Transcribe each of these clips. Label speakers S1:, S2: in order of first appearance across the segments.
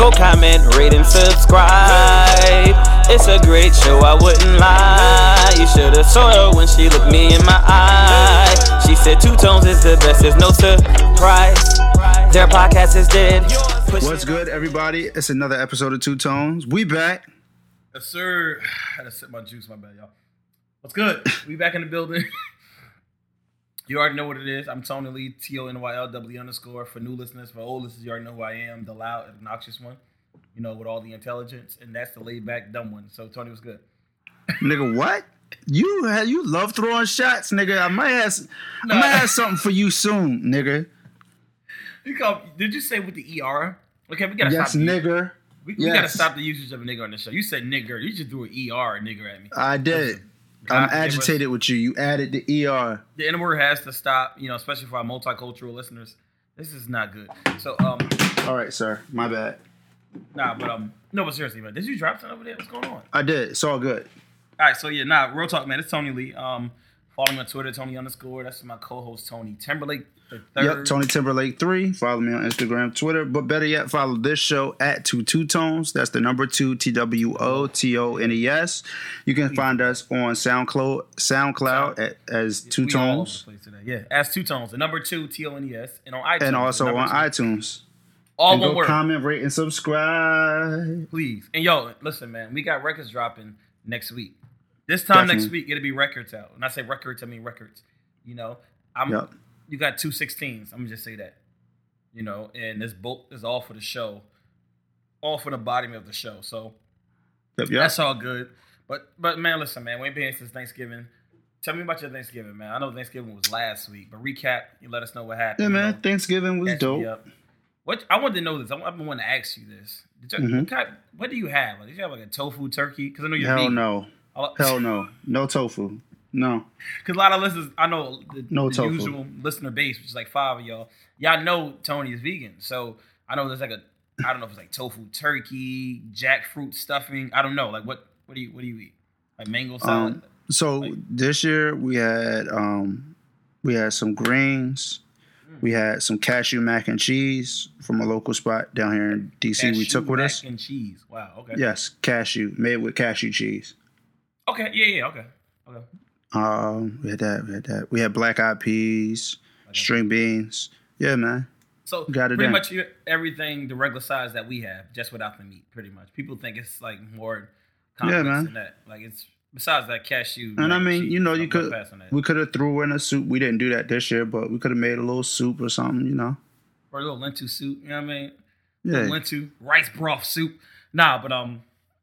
S1: Go comment, rate, and subscribe. It's a great show, I wouldn't lie. You should've saw her when she looked me in my eye. She said two tones is the best, there's no surprise. Their podcast is dead. Push
S2: What's good, everybody? It's another episode of Two Tones. We back.
S3: Yes, sir. I had to sip my juice, my bad, y'all. What's good? We back in the building. you already know what it is. I'm Tony Lee, T O N Y L W underscore. For new listeners, for old listeners, you already know who I am, the loud, obnoxious one. You know, with all the intelligence, and that's the laid back, dumb one. So, Tony was good.
S2: Nigga, what? You you love throwing shots, nigga. I might have I might have something for you soon, nigga.
S3: You call, did you say with the ER? Okay, we gotta
S2: Yes,
S3: stop.
S2: nigga.
S3: We, we gotta stop the usage of a nigga on the show. You said nigger. You just threw an ER nigger at me.
S2: I did. I'm agitated with you. You added the ER.
S3: the N word has to stop, you know, especially for our multicultural listeners. This is not good. So, um,
S2: All right, sir. My bad.
S3: nah, but um, no, but seriously, man, did you drop something over there? What's going on?
S2: I did. It's all good.
S3: All right, so yeah, nah, real talk, man. It's Tony Lee. Um, follow me on Twitter, Tony underscore. That's my co-host Tony Timberlake.
S2: Yep, Tony Timberlake three. Follow me on Instagram, Twitter, but better yet, follow this show at two two tones. That's the number two T W O T O N E S. You can find us on SoundCloud, SoundCloud at, as two
S3: We
S2: tones,
S3: the place today. Yeah, as two tones. The number two T O N E S, and on iTunes,
S2: and also on
S3: two.
S2: iTunes.
S3: All
S2: And
S3: one
S2: go
S3: word,
S2: comment, rate, and subscribe.
S3: please. And yo, listen, man, we got records dropping next week. This time next week, it'll be records out. When I say records, I mean records. You know, I'm.
S2: Yep.
S3: You got two 16s. I'm gonna just say that. You know, and this book is all for the show, all for the bottom of the show. So
S2: Yep, yep.
S3: that's all good. But but man, listen, man, we ain't been here since Thanksgiving. Tell me about your Thanksgiving, man. I know Thanksgiving was last week, but recap. You let us know what happened.
S2: yeah,
S3: you
S2: man.
S3: know.
S2: Thanksgiving was
S3: Catch
S2: dope.
S3: What I wanted to know this. I- I've been wanting to ask you this. Did you,
S2: Mhm.
S3: what, what do you have? Like, did you have like a tofu turkey? Because I know you're
S2: Hell
S3: vegan.
S2: no. Hell no. No tofu. No.
S3: Because a lot of listeners, I know the,
S2: No
S3: the
S2: tofu.
S3: usual listener base, which is like five of y'all. Y'all know Tony is vegan, so I know there's like a, I don't know if it's like tofu turkey, jackfruit stuffing. I don't know. Like what? What do you? What do you eat? Like mango salad?
S2: Um, so
S3: Like-
S2: this year we had um we had some greens.
S3: Mm.
S2: We had some cashew mac and cheese from a local spot down here in DC. we took with
S3: mac
S2: us.
S3: Mac and cheese. Wow. Okay.
S2: Yes, cashew made with cashew cheese.
S3: Okay. Yeah. Yeah. Okay. Okay.
S2: Um, we had that. We had that. We had black eyed peas, string beans. Yeah, man.
S3: So
S2: Got it
S3: pretty
S2: in.
S3: much everything the regular size that we have, just without the meat. Pretty much, people think it's like more complex
S2: man.
S3: than that. Like it's besides that cashew.
S2: And I mean, you know, you could
S3: pass on that.
S2: we could have threw in a soup. We didn't do that this year, but we could have made a little soup or something. You know.
S3: or a little lentil soup. You know what I mean?
S2: Yeah.
S3: Lentil rice broth soup. Nah, but um,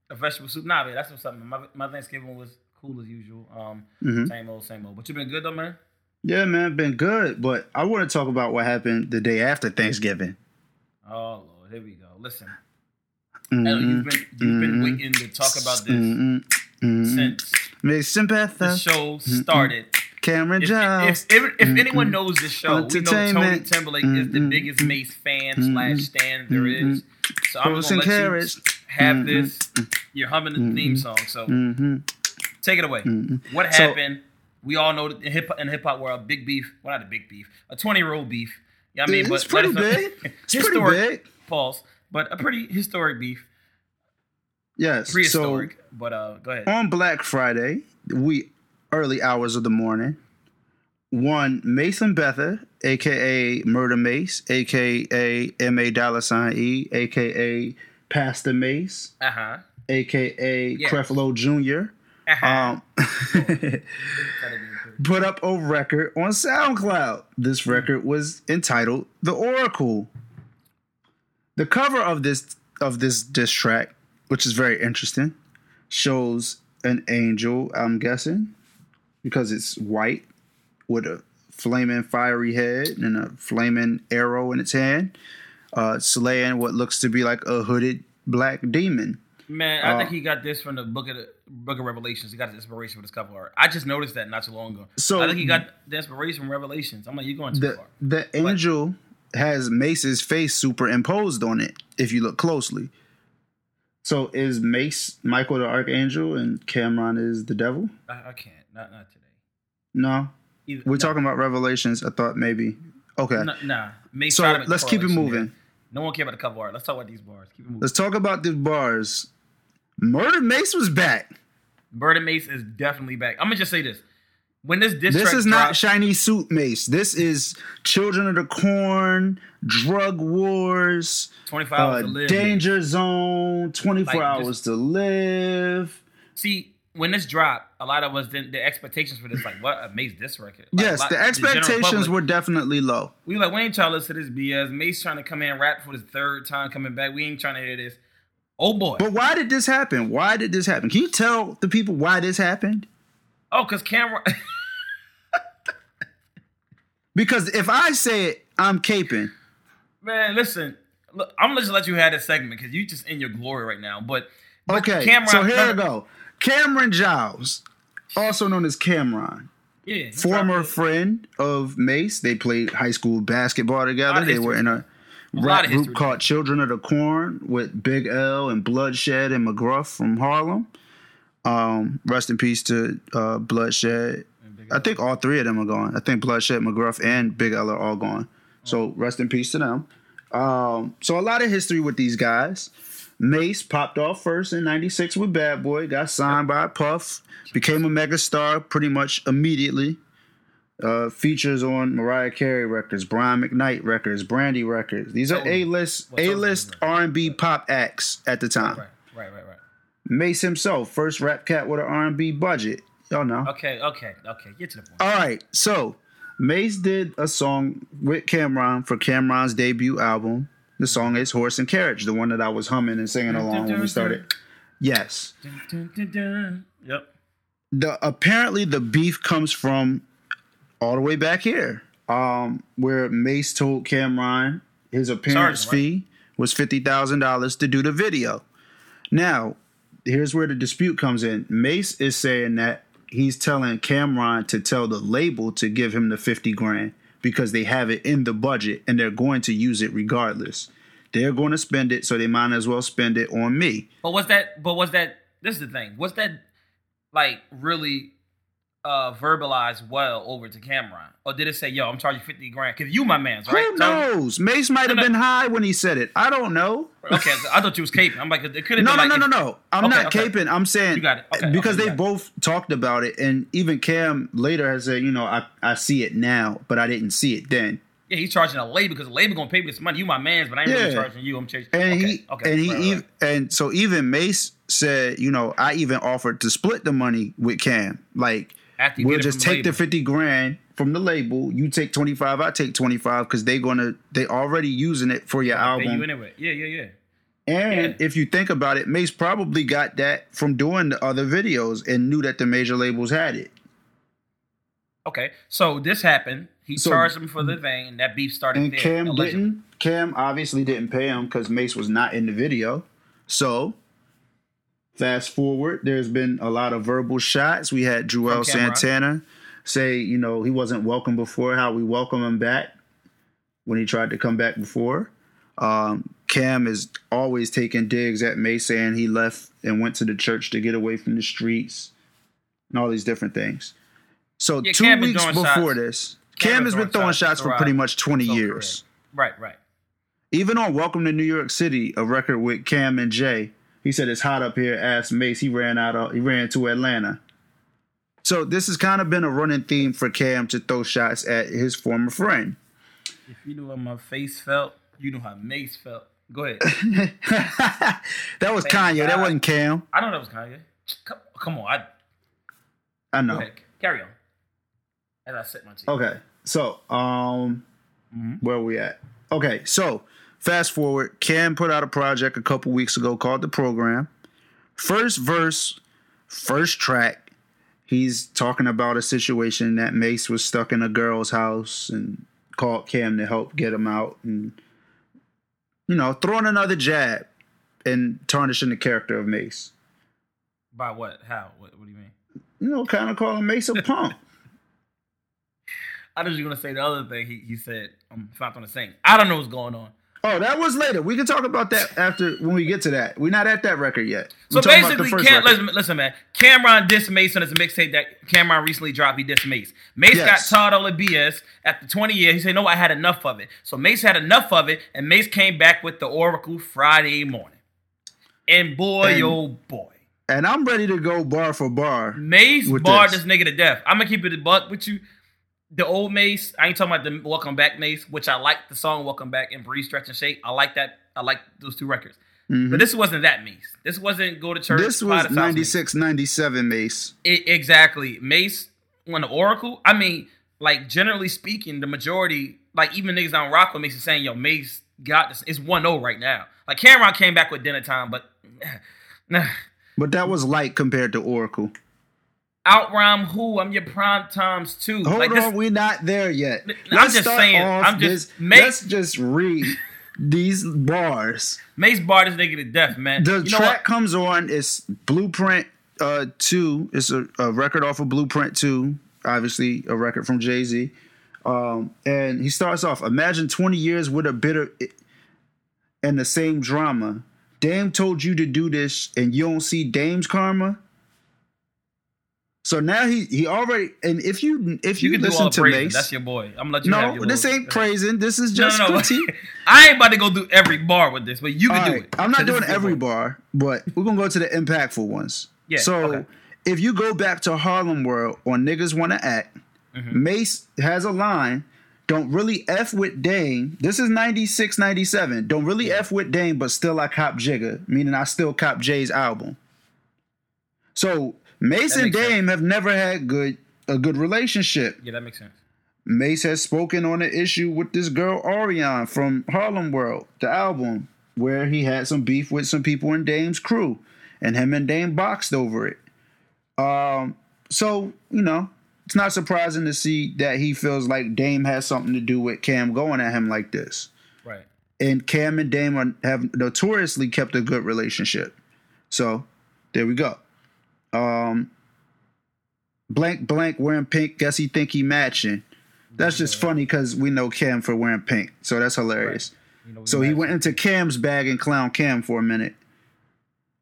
S3: a vegetable soup. Nah, man, that's what's up. My my Thanksgiving was cool as usual. Um,
S2: Mhm.
S3: same old, same old. But you been good though, man.
S2: Yeah, man, been good. But I want to talk about what happened the day after Thanksgiving.
S3: Oh Lord, here we go. Listen,
S2: Mhm.
S3: Ella, you've been you've been
S2: Mhm.
S3: waiting to talk about this
S2: Mhm. Mhm.
S3: since
S2: Miss
S3: the show started.
S2: Cameron
S3: If,
S2: Giles.
S3: if, if, if anyone knows the show, we know Tony. Timberlake is the biggest Mase fan slash stan there is. So I'm
S2: Rose
S3: gonna let
S2: carrots.
S3: you have this. You're humming the theme song, so. Take it away.
S2: Mhm.
S3: What
S2: So-
S3: happened? we all know that in hip in hip hop world, big beef. Well, not a big beef, a 20 year old beef. Yeah, I mean,
S2: It's
S3: but
S2: pretty
S3: know-
S2: big. It's pretty
S3: historic.
S2: big.
S3: Pause. But a pretty historic beef,
S2: Yes.
S3: prehistoric. but uh, go ahead.
S2: On Black Friday, we early hours of the morning, one Mason Betha, aka Murder Mase, aka M A dollar sign E, aka Pastor Mase,
S3: Uh huh.
S2: aka
S3: Yes.
S2: Creflo Jr.
S3: Uh-huh.
S2: Um, put up a record on SoundCloud. This record was entitled "The Oracle." The cover of this of this diss track, which is very interesting, shows an angel. I'm guessing because it's white with a flaming fiery head and a flaming arrow in its hand, uh, slaying what looks to be like a hooded black demon.
S3: Man, I
S2: Uh,
S3: think he got this from the book of the Book of Revelations. He got his inspiration for this cover art. I just noticed that not too long ago.
S2: So-
S3: I think he got the inspiration from Revelations. I'm like, you're going too
S2: the
S3: far.
S2: the angel has Mase's face superimposed on it if you look closely. So is Mase Michael the Archangel and Cameron is the devil?
S3: I, I can't. Not not today.
S2: No.
S3: Either,
S2: We're
S3: no,
S2: talking about Revelations. I thought maybe. Okay.
S3: Nah, nah. Mase
S2: so
S3: tried to make
S2: let's keep it moving.
S3: there. No one care about the cover art. Let's talk about these bars. Keep it moving.
S2: Let's talk about the bars. Murder Mase was back.
S3: Murder Mase is definitely back. I'm gonna just say this: when this diss
S2: This is not shiny suit Mase. This is Children of the Corn, Drug Wars,
S3: 25 hours
S2: uh,
S3: to live.
S2: Danger Zone, 24
S3: Like,
S2: hours
S3: just-
S2: to live.
S3: See, when this dropped, a lot of us didn't. The expectations for this, like, what a Mase diss record. Like,
S2: yes,
S3: lot-
S2: the expectations
S3: public-
S2: were definitely low.
S3: We were like, we ain't trying to listen to this BS. Mase trying to come in and rap for the third time coming back. We ain't trying to hear this. Oh boy.
S2: But why did this happen? Why did this happen? Can you tell the people why this happened?
S3: Oh, because Cameron.
S2: Because if I say it, I'm caping.
S3: Man, listen. Look, I'm gonna just let you have this segment because you're just in your glory right now. But, but
S2: Okay,
S3: Cameron,
S2: so here
S3: no,
S2: we go. Cameron Giles, also known as Cameron,
S3: Yeah,
S2: former friend of Mase. They played high school basketball together. They were in a rap group
S3: history.
S2: called Children of the Corn with Big L and Bloodshed and McGruff from Harlem. Um, rest in peace to uh, Bloodshed. I think all three of them are gone. I think Bloodshed, McGruff, and Big L are all gone. So rest in peace to them. Um, so a lot of history with these guys. Mase popped off first in '96 with Bad Boy, got signed by Puff, became a megastar pretty much immediately. Uh, features on Mariah Carey records, Brian McKnight records, Brandy records. These are. A list A list. R and B pop acts at the time.
S3: Right, right, right, right.
S2: Mase himself, first rap cat with an R and B budget. Y'all know.
S3: Okay, okay, okay. Get to the point.
S2: All right, so Mase did a song with Cameron for Cameron's debut album. The song is "Horse and Carriage," the one that I was humming and singing along when we started. Yes,
S3: Dun, dun, dun, dun. Yep.
S2: the apparently the beef comes from all the way back here, um, where Mase told Cameron his appearance
S3: right?
S2: fee was fifty thousand dollars to do the video. Now, here's where the dispute comes in. Mase is saying that he's telling Cameron to tell the label to give him the fifty grand because they have it in the budget and they're going to use it regardless. They're going to spend it, so they might as well spend it on me.
S3: But was that? But was that? This is the thing. Was that like really uh verbalized well over to Cameron, or did it say, "Yo, I'm charging fifty grand"? Because you my man's right.
S2: Who knows? Mase might have
S3: no.
S2: been high when he said it. I don't know.
S3: Okay, I thought you was caping. I'm like, it could have
S2: No,
S3: been
S2: no,
S3: like
S2: no, no, no. I'm
S3: Okay,
S2: not
S3: okay.
S2: caping. I'm saying
S3: You got it. Okay,
S2: because they
S3: got it.
S2: both talked about it, and even Cam later has said, you know, I, I see it now, but I didn't see it then.
S3: Yeah, he's charging a label because the label gonna pay me this money. You my man's, but I ain't really charging you. I'm charging.
S2: And
S3: okay,
S2: he
S3: okay,
S2: and he
S3: right, right,
S2: and so even Mase said, you know, I even offered to split the money with Cam. Like
S3: After
S2: we'll just
S3: from the
S2: take the fifty grand from the label. You take twenty five, I take twenty five because they're gonna they already using it for your album.
S3: you anyway. Yeah, yeah, yeah.
S2: And
S3: Yeah.
S2: if you think about it, Mase probably got that from doing the other videos and knew that the major labels had it.
S3: Okay, so this happened. He
S2: So-
S3: charged him for the thing, and that beef started
S2: And
S3: there.
S2: Cam
S3: allegedly.
S2: didn't. Cam obviously didn't pay him because Mase was not in the video. So, fast forward, there's been a lot of verbal shots. We had
S3: Juelz
S2: Santana say, you know, he wasn't welcome before. How we welcome him back when he tried to come back before. Um, Cam is always taking digs at Mase, saying he left and went to the church to get away from the streets and all these different things. So
S3: Yeah,
S2: two
S3: Cam
S2: weeks before
S3: shots.
S2: this,
S3: Cam
S2: Cam, has been
S3: throwing
S2: throwing
S3: shots
S2: shots for pretty much 20 years.
S3: career. Right, right.
S2: Even on Welcome to New York City, a record with Cam and Jay, he said it's hot up here. Asked Mase, he ran out of he ran to Atlanta. So this has kind of been a running theme for Cam to throw shots at his former friend.
S3: If you knew how my face felt, you knew how Mase felt. Go ahead.
S2: that was
S3: Thank
S2: Kanye. That wasn't Cam.
S3: I don't know that was Kanye. Come, come on, I
S2: I know.
S3: Carry on. As I set my teeth.
S2: Okay. So, um,
S3: Mhm.
S2: where are we at? Okay. So, fast forward. Cam put out a project a couple weeks ago called The Program. First verse, first track, he's talking about a situation that Mase was stuck in a girl's house and called Cam to help get him out and, you know, throwing another jab and tarnishing the character of Mase.
S3: By what? How? What, what do you mean?
S2: You know, kind of calling Mase a punk.
S3: I was just gonna say the other thing he, he said. Um, I'm found on the same. I don't know what's going on.
S2: Oh, that was later. We can talk about that after when we get to that. We're not at that record yet.
S3: So
S2: We're the
S3: basically, Cam, listen, listen, man. Cameron dissed Mase on his mixtape that Cameron recently dropped. He dissed Mase. Mase
S2: Yes.
S3: got tired of the BS after 20 years. He said, "No, I had enough of it." So Mase had enough of it, and Mase came back with the Oracle Friday morning. And boy,
S2: And-
S3: yo, boy,
S2: and I'm ready to go bar for bar. Mase
S3: barred
S2: this.
S3: this. nigga to death. I'm gonna keep it a buck with you. The old Mase, I ain't talking about the Welcome Back Mase, which I like the song Welcome Back and Breathe, Stretch and Shake. I like that. I like those two records.
S2: Mhm.
S3: But this wasn't that Mase. This wasn't Go to Church.
S2: This was
S3: to South Mase.
S2: 96, 97 Mase.
S3: I- exactly. Mase won the Oracle. I mean, like generally speaking, the majority, like even niggas on rock with Mase is saying, yo, Mase got this. It's 1-0 right now. Like Cameron came back with dinner time, but nah.
S2: But that was light compared to Oracle.
S3: Outrhyme who? I'm your prime times too.
S2: Hold
S3: like
S2: on,
S3: this,
S2: we're not there yet.
S3: I'm
S2: Let's
S3: just saying,
S2: off
S3: I'm just-
S2: this-
S3: make-
S2: let's just read these bars.
S3: Mase barred this nigga to death, man.
S2: The
S3: you
S2: track comes on. It's Blueprint uh, Two. It's a, a record off of Blueprint Two. Obviously, a record from Jay Z. Um, and he starts off. Imagine twenty years with a bit of and the same drama. Dame told you to do this, and you don't see Dame's karma. So now he he already and if you if
S3: You
S2: you,
S3: do
S2: listen to
S3: praising.
S2: Mase,
S3: That's your boy. I'm gonna let you have
S2: no,
S3: your
S2: this
S3: little-
S2: ain't praising. This is just
S3: no, no.
S2: critique.
S3: I ain't about to go through every bar with this, but you can
S2: All
S3: do
S2: right,
S3: it.
S2: I'm not doing every bar, but we're gonna go to the impactful ones.
S3: Yeah,
S2: So
S3: okay.
S2: if you go back to Harlem World or Niggas Wanna Act,
S3: Mm-hmm.
S2: Mase has a line. Don't really F with Dame. This is 96, 97. Don't really F with Dame, but still I cop Jigga, meaning I still cop Jay's album. So
S3: Mase
S2: and Dame have never had good a good relationship.
S3: Yeah, that makes sense.
S2: Mase has spoken on the issue with this girl Orion from Harlem World, the album, where he had some beef with some people in Dame's crew, and him and Dame boxed over it. Um, so you know, it's not surprising to see that he feels like Dame has something to do with Cam going at him like this.
S3: Right.
S2: And Cam and Dame are, have notoriously kept a good relationship. So there we go. Um, blank blank wearing pink. Guess he think he matching. That's just funny because we know Cam for wearing pink, so that's hilarious.
S3: You know, we
S2: So he went into Cam's bag and clown Cam for a minute.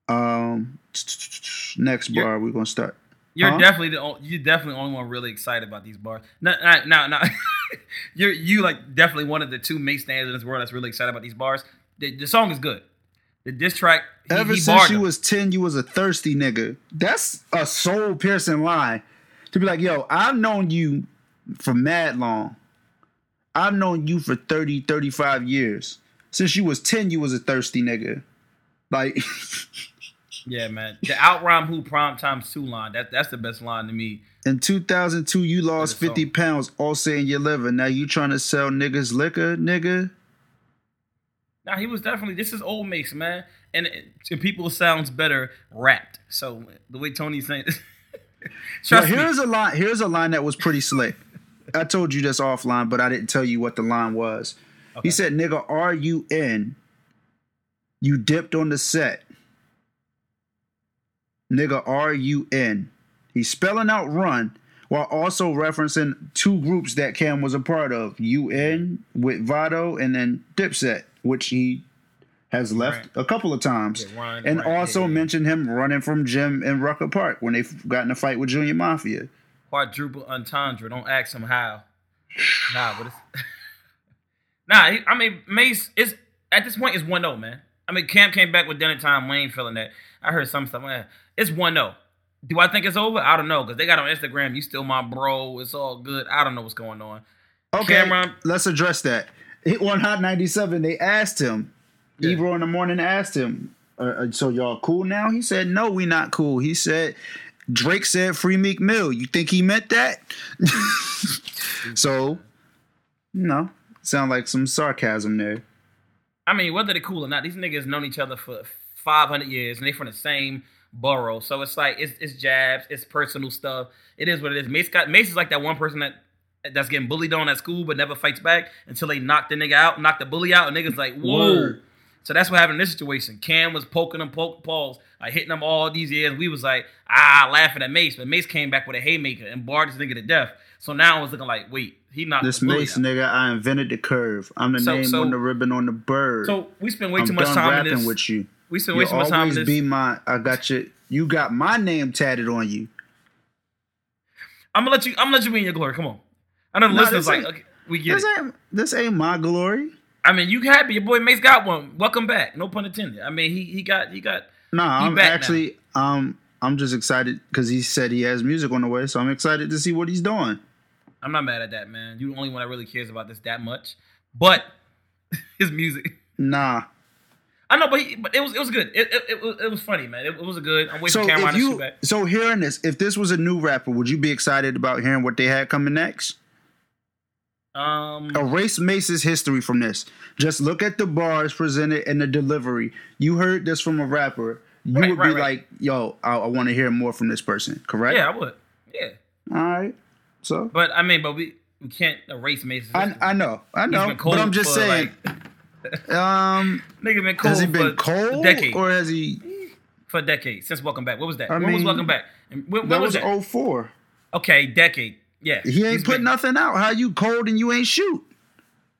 S2: Um, next
S3: You're-
S2: bar we're gonna start.
S3: You're
S2: Huh?
S3: definitely the o- you're definitely the only one really excited about these bars. No, no, no. no. you're you like definitely one of the two main stands in this world that's really excited about these bars. The, the song is good. The diss track. He,
S2: Ever
S3: he
S2: since you was ten, you was a thirsty nigga. That's a soul piercing lie. To be like, yo, I've known you for mad long. I've known you for 30, 35 years. Since you was 10, you was a thirsty nigga. Like,
S3: Yeah, man. The outrhyme who prime times two line. That that's the best line to me.
S2: in 2002, you lost 50 pounds, all saying your living. Now you trying to sell niggas liquor, nigga?
S3: Now he was definitely this is old Mase, man. And it, to people sounds better rapped. So the way Tony's saying Trust me.
S2: here's a line. Here's a line that was pretty slick. I told you this offline, but I didn't tell you what the line was.
S3: Okay.
S2: He said, "Nigga, are you in? You dipped on the set. Nigga, are you in?" He's spelling out "run" while also referencing two groups that Cam was a part of: UN with Vado and then Dipset, which he has left
S3: Right.
S2: a couple of times,
S3: Yeah,
S2: and also
S3: yeah,
S2: mentioned him running from Jim in Rucker Park when they got in a fight with Junior Mafia.
S3: quadruple entendre. Don't ask him how. Nah, but it's nah. he- I mean, Mase is at this point it's one 0 man. I mean, Cam came back with dinner time. We ain't feeling that. I heard some stuff. Man, it's one 0 Do I think it's over? I don't know because they got on Instagram. You still my bro. It's all good. I don't know what's going on.
S2: Okay,
S3: Cameron-
S2: let's address that. He on Hot 97, they asked him,
S3: Yeah.
S2: Ebro in the morning asked him, uh, uh, so y'all cool now? He said, no, we not cool. He said, Drake said free Meek Mill. You think he meant that? so, no, sound like some sarcasm there.
S3: I mean, whether they're cool or not, these niggas known each other for 500 years and they from the same borough. So it's like, it's, it's jabs, it's personal stuff. It is what it is. Mase, got, Mase is like that one person that that's getting bullied on at school but never fights back until they knock the nigga out, knock the bully out, and niggas like, whoa.
S2: Word.
S3: So that's what happened in this situation. Cam was poking him, poking Pauls, like hitting him all these years. We was like, ah, laughing at Mase, but Mase came back with a haymaker and barred this nigga to death. So now I was looking like, wait, he knocked
S2: This
S3: the bully
S2: Mase
S3: out.
S2: nigga, I invented the curve. I'm the
S3: So-
S2: name
S3: so-
S2: on the ribbon on the bird.
S3: So we spend way
S2: I'm
S3: too much
S2: done
S3: time in this.
S2: with you.
S3: we spend
S2: You
S3: way too much time in
S2: always
S3: this.
S2: be my. I got you. You got my name tatted on you.
S3: I'm gonna let you. I'm gonna let you be in your glory. Come on. I know the
S2: Nah,
S3: listeners like, okay, we get
S2: This
S3: it.
S2: ain't this ain't my glory.
S3: I mean, you happy? Your boy Mase got one. Welcome back. No pun intended. I mean, he he got he got.
S2: Nah,
S3: He
S2: I'm
S3: back now.
S2: actually um I'm just excited because he said he has music on the way, so I'm excited to see what he's doing.
S3: I'm not mad at that, man. You're the only one that really cares about this that much. But his music.
S2: Nah.
S3: I know, but he, but it was it was good. It it, it, was, it was funny, man. It, it was a good. I'm waiting
S2: So
S3: for Cameron
S2: if
S3: to shoot
S2: you
S3: back.
S2: so hearing this, if this was a new rapper, would you be excited about hearing what they had coming next?
S3: Um,
S2: Erase Mase's history from this. Just look at the bars presented and the delivery. You heard this from a rapper. You
S3: Right,
S2: would
S3: right,
S2: be
S3: right.
S2: like, "Yo, I, I want to hear more from this person." Correct?
S3: yeah, I would. Yeah,
S2: All right. So
S3: but I mean, but we we can't erase Mason.
S2: I, I know, I know, but I'm just
S3: for,
S2: saying.
S3: like,
S2: um,
S3: nigga been cold
S2: has he been
S3: for
S2: cold
S3: decades.
S2: or has he?
S3: for decades since Welcome Back. What was that?
S2: I
S3: when was Welcome Back? And when, when
S2: That
S3: was
S2: was
S3: that?
S2: 04.
S3: Okay, decade. Yeah,
S2: He ain't put
S3: been-
S2: nothing out. How you cold and you ain't shoot?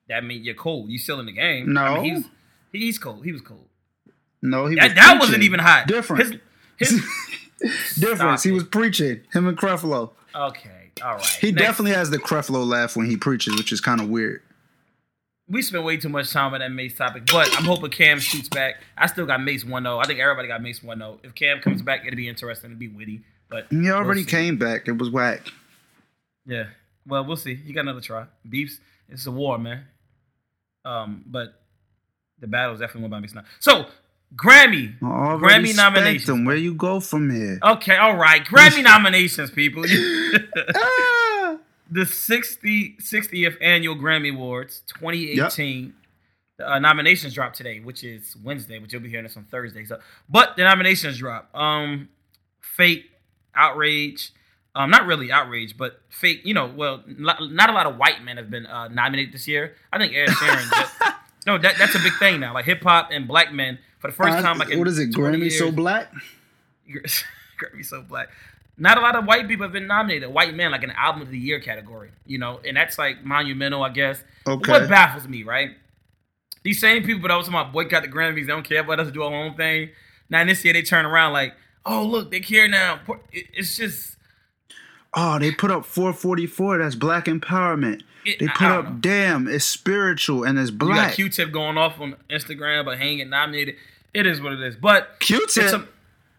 S3: That mean you're cold. You still in the game?
S2: No.
S3: I mean, he's he's cold. He was cold.
S2: No, he
S3: That,
S2: was
S3: that wasn't even hot.
S2: Different.
S3: His, his
S2: Difference. He
S3: it.
S2: was preaching. Him and Creflo.
S3: okay. All right.
S2: He
S3: Next.
S2: definitely has the Creflo laugh when he preaches, which is kind of weird.
S3: we spent way too much time on that Mase topic, but I'm hoping Cam shoots back. I still got Mase 1-0. I think everybody got Mase 1-0. If Cam comes back, it'll be interesting. It'll be witty. But
S2: He already
S3: we'll
S2: came back. It was whack.
S3: Yeah. Well, we'll see. He got another try. Beefs. It's a war, man. Um, but the battle's definitely won by Mase now. So Grammy, Grammy nominations.
S2: him. Where you go from here?
S3: Okay, all right. Grammy nominations, people.
S2: Ah!
S3: the 60, 60th annual Grammy Awards 2018. The uh, nominations dropped today, which is Wednesday, but you'll be hearing this on Thursday. So, but the nominations drop. Um, Fate, Outrage, um, not really Outrage, but fake. You know, well, not, a lot of white men have been uh, nominated this year. I think Ed Sheeran. just, no, that, that's a big thing now. Like hip hop and black men for the first
S2: Uh,
S3: time. Like
S2: what is it?
S3: 20
S2: Grammy so black?
S3: Grammy so black. Not a lot of white people have been nominated. White men, like an album of the year category, you know, and that's like monumental, I guess.
S2: Okay.
S3: What baffles me, right? These same people that was talking about boycott the Grammys, they don't care about us do our own thing. Now this year they turn around like, oh look, they care now. It's just
S2: Oh, they put up 444. That's black empowerment.
S3: It-
S2: they put up
S3: know.
S2: damn. It's spiritual and it's
S3: you got
S2: black.
S3: Q-Tip going off on Instagram, but get nominated. It is what it is. But
S2: Q-Tip?
S3: a-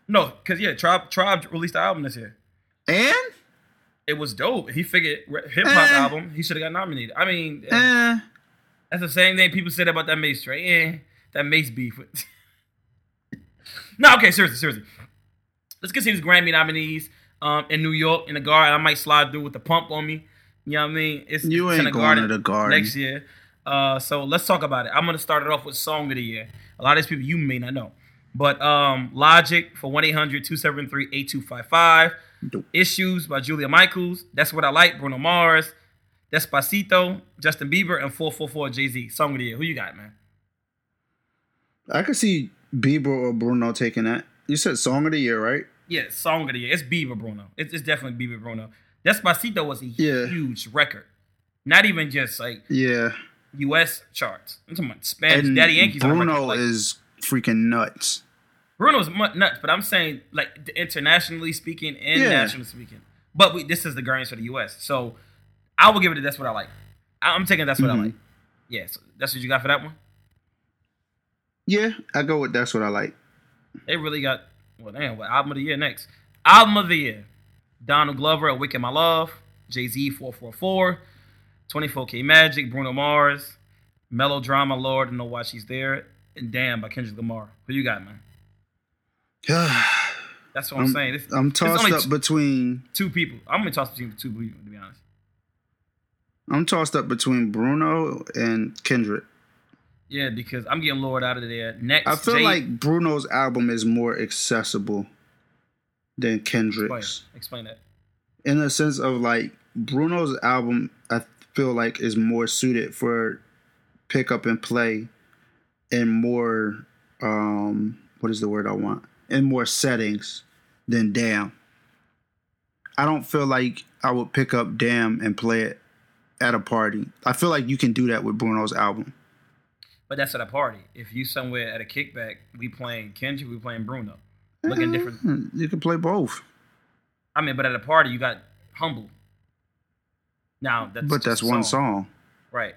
S3: no, because yeah, Tribe Tribe released the album this year.
S2: and
S3: It was dope. He figured hip hop
S2: Eh.
S3: album, he should have got nominated. I mean,
S2: eh,
S3: That's the same thing people said about that Mase trade. Eh, that Mase beef. no, okay, seriously, seriously. Let's get to these Grammy nominees um, in New York in the Garden. I might slide through with the pump on me. You know what I mean? It's
S2: You
S3: it's in
S2: ain't going to the Garden.
S3: next year. Uh, so let's talk about it. I'm gonna start it off with song of the year. A lot of these people you may not know, but um, Logic for 1-800-273-8255.
S2: Dope.
S3: Issues by Julia Michaels. That's what I like. Bruno Mars. Despacito, Justin Bieber, and 444 Jay Z. Song of the year. Who you got, man?
S2: I could see Bieber or Bruno taking that. You said song of the year, right?
S3: Yeah, song of the year. It's Bieber Bruno. It's, it's definitely Bieber Bruno. Despacito was a
S2: Yeah.
S3: huge record. Not even just like
S2: Yeah.
S3: U.S. charts. I'm talking about Spanish.
S2: And
S3: Daddy Yankees.
S2: Bruno
S3: like-
S2: is freaking nuts.
S3: Bruno's nuts, but I'm saying like internationally speaking and
S2: Yeah.
S3: nationally speaking. But we, this is the Grammys for the U.S. So I will give it. a That's what I like. I'm taking that's what
S2: Mhm.
S3: I like. Yeah, so that's what you got for that one.
S2: Yeah, I go with that's what I like.
S3: They really got well. Damn, what album of the year next? Album of the year: Donald Glover, "Awaken My Love," Jay Z, "444," 24K Magic, Bruno Mars, Melodrama, Lorde, Know Why She's There, and Damn by Kendrick Lamar. Who you got, man? That's what I'm,
S2: I'm,
S3: saying. This,
S2: I'm tossed up between
S3: two people. I'm gonna toss between two people to be honest.
S2: I'm tossed up between Bruno and Kendrick.
S3: Yeah, because I'm getting Lorde out of there. Next,
S2: I feel
S3: Jay-
S2: like Bruno's album is more accessible than
S3: explain,
S2: Kendrick's.
S3: explain that.
S2: In the sense of like Bruno's album, I feel like is more suited for pick up and play and more um what is the word I want? In more settings than Damn. I don't feel like I would pick up Damn and play it at a party. I feel like you can do that with Bruno's album.
S3: But that's at a party. If you somewhere at a kickback, we playing Kendrick, we playing Bruno. Looking different.
S2: Mm, You can play both.
S3: I mean, but at a party, you got humble. Now that's
S2: but that's one song.
S3: right?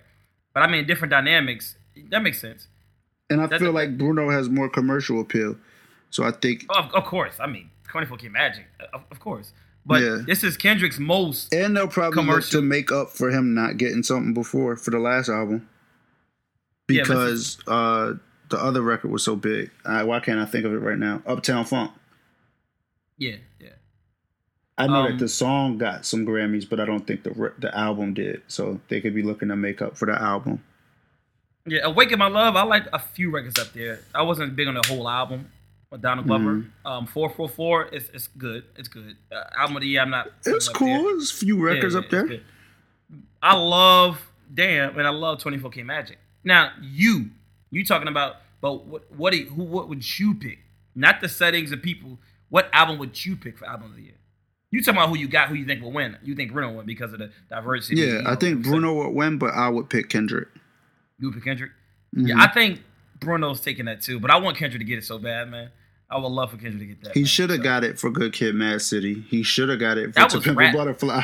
S3: But I mean, different dynamics. That makes sense.
S2: And I
S3: That-
S2: feel like Bruno has more commercial appeal. So I think
S3: Oh, Of, of course, I mean, 24K Magic, of, of course. But
S2: Yeah.
S3: this is Kendrick's most.
S2: and they'll probably
S3: Commercial.
S2: to make up for him not getting something before for the last album.
S3: Yeah,
S2: Because uh the other record was so big. Uh, why can't I think of it right now? Uptown Funk.
S3: Yeah, yeah.
S2: I know
S3: Um,
S2: that the song got some Grammys, but I don't think the the album did. So they could be looking to make up for the album.
S3: Yeah, Awaken My Love, I like a few records up there. I wasn't big on the whole album with Donald Glover.
S2: Mm-hmm.
S3: Um, 444, it's, it's good. It's good. Uh, album of the year, I'm not.
S2: It's
S3: up
S2: cool.
S3: there.
S2: There's a few records
S3: yeah,
S2: up there.
S3: I love Damn and I love 24K Magic. Now you, you talking about, but what what you, who what would you pick? Not the settings of people. What album would you pick for album of the year? You talking about who you got, who you think will win? You think Bruno will win because of the diversity?
S2: Yeah, I think Bruno would win, but I would pick Kendrick.
S3: You would pick Kendrick.
S2: Mm-hmm.
S3: Yeah, I think Bruno's taking that too, but I want Kendrick to get it so bad, man. I would love for Kendrick to get that.
S2: He should have
S3: So-
S2: got it for Good Kid, Mad City. He should have got it for To Pimp. Butterfly.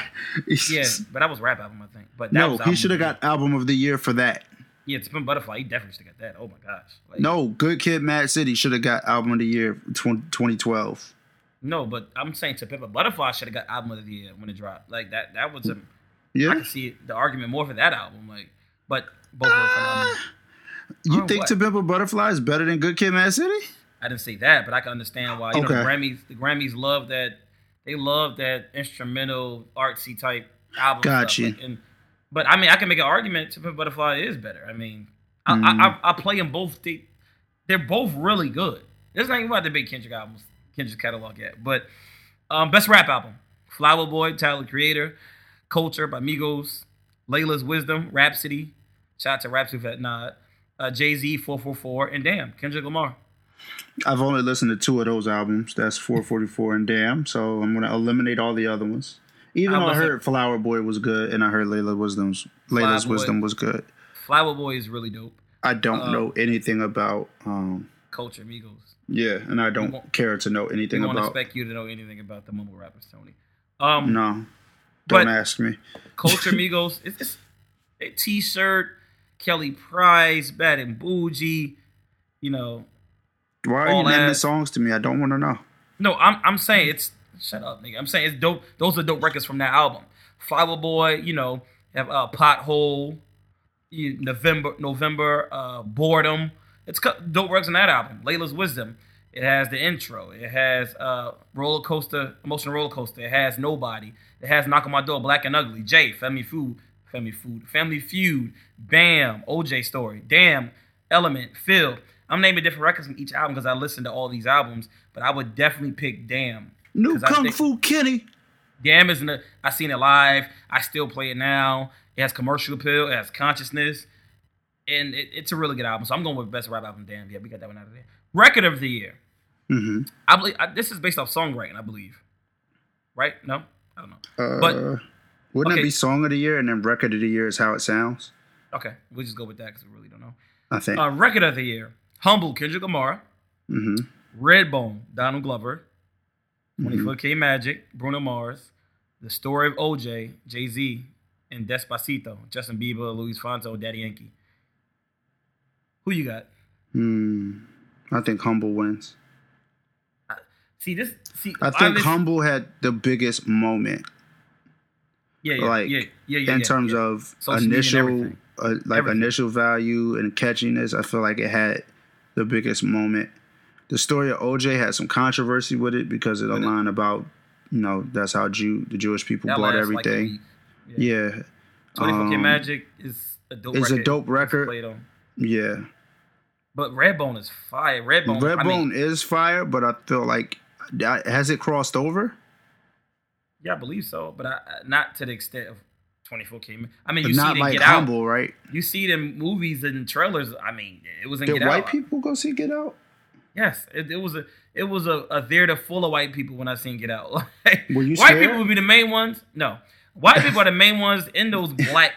S3: Yeah, but that was rap album, I think. But that
S2: no,
S3: was
S2: he should have got album of the year for that.
S3: Yeah, to Pimp Butterfly, he definitely should have got that. Oh my gosh. Like,
S2: No, Good Kid, Mad City should have got album of the year 20, 2012.
S3: no, but I'm saying to Pimp Butterfly should have got album of the year when it dropped. Like that. That was a.
S2: Yeah, I
S3: can see the argument more for that album. Like, but both were phenomenal.
S2: Ah, you
S3: Oh,
S2: think
S3: what?
S2: To Pimp a Butterfly is better than Good Kid, Mad City?
S3: I didn't say that, but I can understand why. You know, the
S2: Okay.
S3: Grammys, the Grammys love that. They love that instrumental, artsy type album.
S2: Gotcha.
S3: Like, and, but I mean, I can make an argument to Pimp Butterfly is better. I mean, I,
S2: Mm.
S3: I, I, I play them both. They, they're both really good. There's not even about the big Kendrick albums, Kendrick's catalog yet. But um, best rap album: Flower Boy, Tyler Creator, Culture by Migos, Laila's Wisdom, Rapsody. Shout out to Rapsody for that nod. Uh, Jay Z, 444, and damn, Kendrick Lamar.
S2: I've only listened to two of those albums. That's 444 and Damn. So I'm gonna eliminate all the other ones. Even
S3: I
S2: though I heard Flower Boy was good and I heard Laila Wisdom's
S3: Laila's Boy.
S2: Wisdom was good.
S3: Flower Boy is really dope.
S2: I don't
S3: Uh,
S2: know anything about um
S3: Culture, Migos.
S2: yeah, and I don't care to know
S3: We
S2: anything
S3: don't
S2: about
S3: expect you to know anything about the mumble rappers, Tony. Um,
S2: no. Don't ask me.
S3: Culture, Migos. It's, it's a T-shirt. Kelly Price, Bad and Bougie. You know,
S2: Why are you naming songs to me? I don't want to know.
S3: no, I'm I'm saying it's shut up, nigga. I'm saying it's dope. Those are dope records from that album. Flower Boy, you know, have uh, Pothole, November, November, uh, Boredom. It's dope records on that album. Laila's Wisdom. It has the intro. It has uh, roller coaster, emotional roller coaster. It has Nobody. It has Knock on My Door, Black and Ugly, Jay, Family Food, Family Food, Family Feud, Bam, OJ Story, Damn, Element, Feel. I'm naming different records from each album because I listened to all these albums, but I would definitely pick Damn.
S2: New Kung
S3: think-
S2: Fu Kenny.
S3: Damn is in the, I seen it live. I still play it now. It has commercial appeal. It has consciousness, and it, it's a really good album. So I'm going with best rap album. Damn, yeah, we got that one out of there. Record of the year.
S2: hmm
S3: I believe I, this is based off songwriting. I believe, right? No, I don't know.
S2: Uh,
S3: But-
S2: wouldn't
S3: okay.
S2: it be song of the year and then record of the year is how it sounds?
S3: Okay, we'll just go with that because we really don't know.
S2: I think.
S3: Uh, record of the year: Humble, Kendrick Lamar.
S2: hmm
S3: Redbone, Donald Glover.
S2: Mm-hmm.
S3: 24 K Magic, Bruno Mars. The Story of OJ, Jay Z, and Despacito, Justin Bieber, Luis Fonsi, Daddy Yankee. Who you got?
S2: Hmm. I think Humble wins.
S3: See this. See,
S2: I think Humble had the biggest moment,
S3: Yeah, yeah,
S2: like,
S3: yeah, yeah, yeah.
S2: in terms of
S3: Social
S2: initial, uh, like
S3: Everything.
S2: initial value and catchiness. I feel like it had the biggest moment. The story of OJ had some controversy with it because of the
S3: it.
S2: line about, you know, that's how Jew the Jewish people bought
S3: lasts like a
S2: everything. yeah,
S3: 24 K
S2: Um,
S3: Magic is a dope.
S2: it's a
S3: record.
S2: dope record. Yeah.
S3: But Redbone is fire. Redbone.
S2: Redbone
S3: I mean,
S2: is fire, but I feel like has it crossed over?
S3: yeah, I believe so, but I, not to the extent of 24 came. I mean, you see in
S2: like
S3: Get
S2: humble,
S3: Out.
S2: right?
S3: You see in movies and trailers. I mean, it was in
S2: Did
S3: Get
S2: white
S3: Out.
S2: people go see Get Out?
S3: Yes, it, it was a it was a, a theater full of white people when I seen Get Out. Like,
S2: Were you
S3: white
S2: scared?
S3: people would be the main ones. No, white people are the main ones in those black.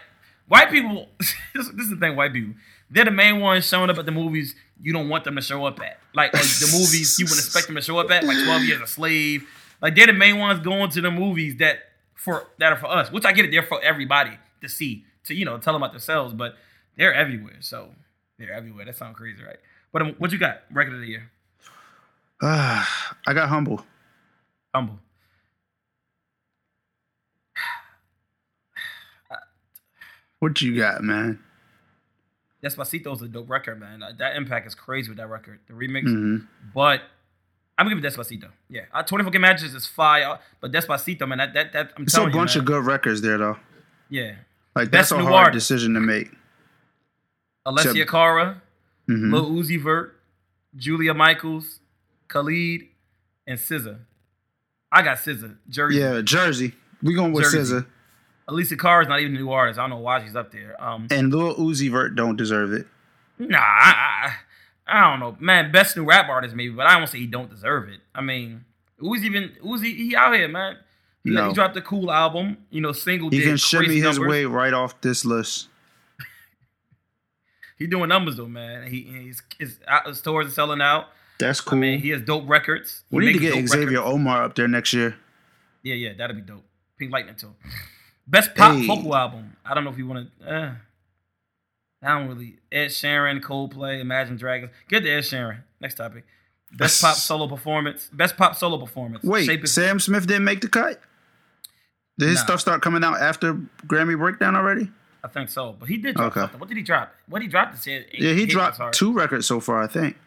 S3: White people. this, this is the thing. White people. They're the main ones showing up at the movies you don't want them to show up at. Like, like the movies you wouldn't expect them to show up at, like Twelve Years a Slave. Like they're the main ones going to the movies that for that are for us. Which I get it. They're for everybody to see to you know tell them about themselves. But they're everywhere. So they're everywhere. That sounds crazy, right? But um, what you got? Record of the year.
S2: Ah, I got humble.
S3: Humble.
S2: What you got, man?
S3: Despacito's a dope record, man. Uh, That impact is crazy with that record, the remix.
S2: Mhm.
S3: But I'm gonna give it Despacito. Yeah, uh, 24 K matches is fire, but Despacito, man, that that, that I'm
S2: It's a bunch
S3: you,
S2: of good records there, though.
S3: Yeah,
S2: Like
S3: Best
S2: that's a hard
S3: artist.
S2: decision to make.
S3: Alessia Cara,
S2: Mhm.
S3: Lil Uzi Vert, Julia Michaels, Khalid, and SZA. I got SZA. Jersey.
S2: Yeah, Jersey. We going with. SZA.
S3: Alessia Cara is not even a new artist. I don't know why she's up there. Um,
S2: And Lil Uzi Vert don't deserve it.
S3: Nah, I, I, I don't know, man. Best new rap artist maybe, but I don't say he don't deserve it. I mean, who's even who's he, out here, man? He,
S2: No.
S3: he dropped a cool album, you know, single.
S2: He
S3: did
S2: can shimmy his way right off this list.
S3: He doing numbers though, man. He he's his, out- his stores are selling out.
S2: That's cool.
S3: I mean, he has dope records. He
S2: we need to get Xavier
S3: records.
S2: Omar up there next year.
S3: Yeah, yeah, that'd be dope. Pink Lightning too. Best pop
S2: Hey.
S3: vocal album. I don't know if you want to. Uh, I don't really. Ed Sheeran, Coldplay, Imagine Dragons. Get to Ed Sheeran. Next topic. Best pop solo performance. Best pop solo performance.
S2: Wait,
S3: Shape
S2: Sam Smith didn't make the cut? Did his
S3: Nah.
S2: stuff start coming out after Grammy Breakdown already?
S3: I think so, but he did drop
S2: Okay.
S3: something. What did he drop? What did he drop? This year?
S2: Yeah, he dropped two records so far, I think.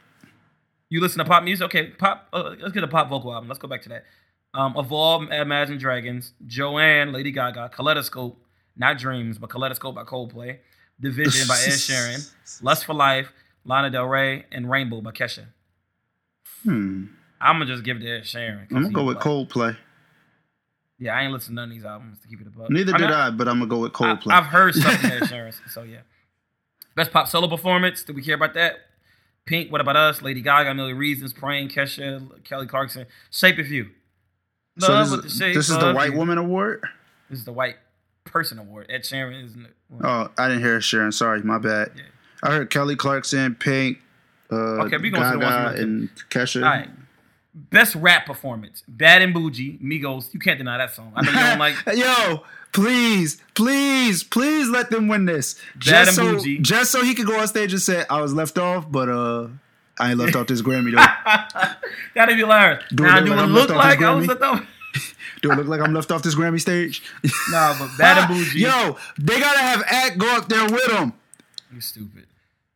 S3: You listen to pop music? Okay, pop. Uh, let's get a pop vocal album. Let's go back to that. Um, Evolve, Imagine Dragons, Joanne, Lady Gaga, Kaleidoscope, not Dreams, but Kaleidoscope by Coldplay, Division by Ed Sheeran, Lust for Life, Lana Del Rey, and Rainbow by Kesha.
S2: Hmm.
S3: I'm gonna just give it to Ed Sheeran.
S2: I'm gonna go with
S3: like-
S2: Coldplay.
S3: Yeah, I ain't listened to none of these albums to keep it above.
S2: Neither
S3: I
S2: did
S3: mean,
S2: I, but I'm gonna go with Coldplay.
S3: I've heard something Ed Sheeran, so yeah. Best pop solo performance. Do we care about that? Pink. What about us? Lady Gaga. A Million Reasons. Praying. Kesha. Kelly Clarkson. Shape of You.
S2: so this,
S3: with the
S2: is,
S3: shape
S2: this is the White
S3: you.
S2: Woman Award.
S3: This is the white person award. Ed Sheeran isn't. It?
S2: Oh, I didn't hear Sheeran. Sorry, my bad.
S3: Yeah.
S2: I heard Kelly Clarkson, Pink, uh,
S3: Okay, we the ones
S2: Gaga, and Kesha.
S3: All right. Best rap performance. Bad and Bougie. Migos. You can't deny that song. I know you don't like.
S2: Yo, please, please, please let them win this.
S3: Bad
S2: Just
S3: and
S2: so,
S3: Bougie.
S2: just so he could go on stage and say, I was left off, but uh I ain't left off this Grammy though.
S3: That'd be hilarious.
S2: Do it
S3: now,
S2: look
S3: do
S2: like
S3: it
S2: I'm
S3: look
S2: left off
S3: like
S2: this
S3: I was
S2: Grammy?
S3: at the.
S2: Do it look like I'm left off this Grammy stage?
S3: Nah, but Bad and Bougie.
S2: Yo, they gotta have Act go up there with him.
S3: You stupid.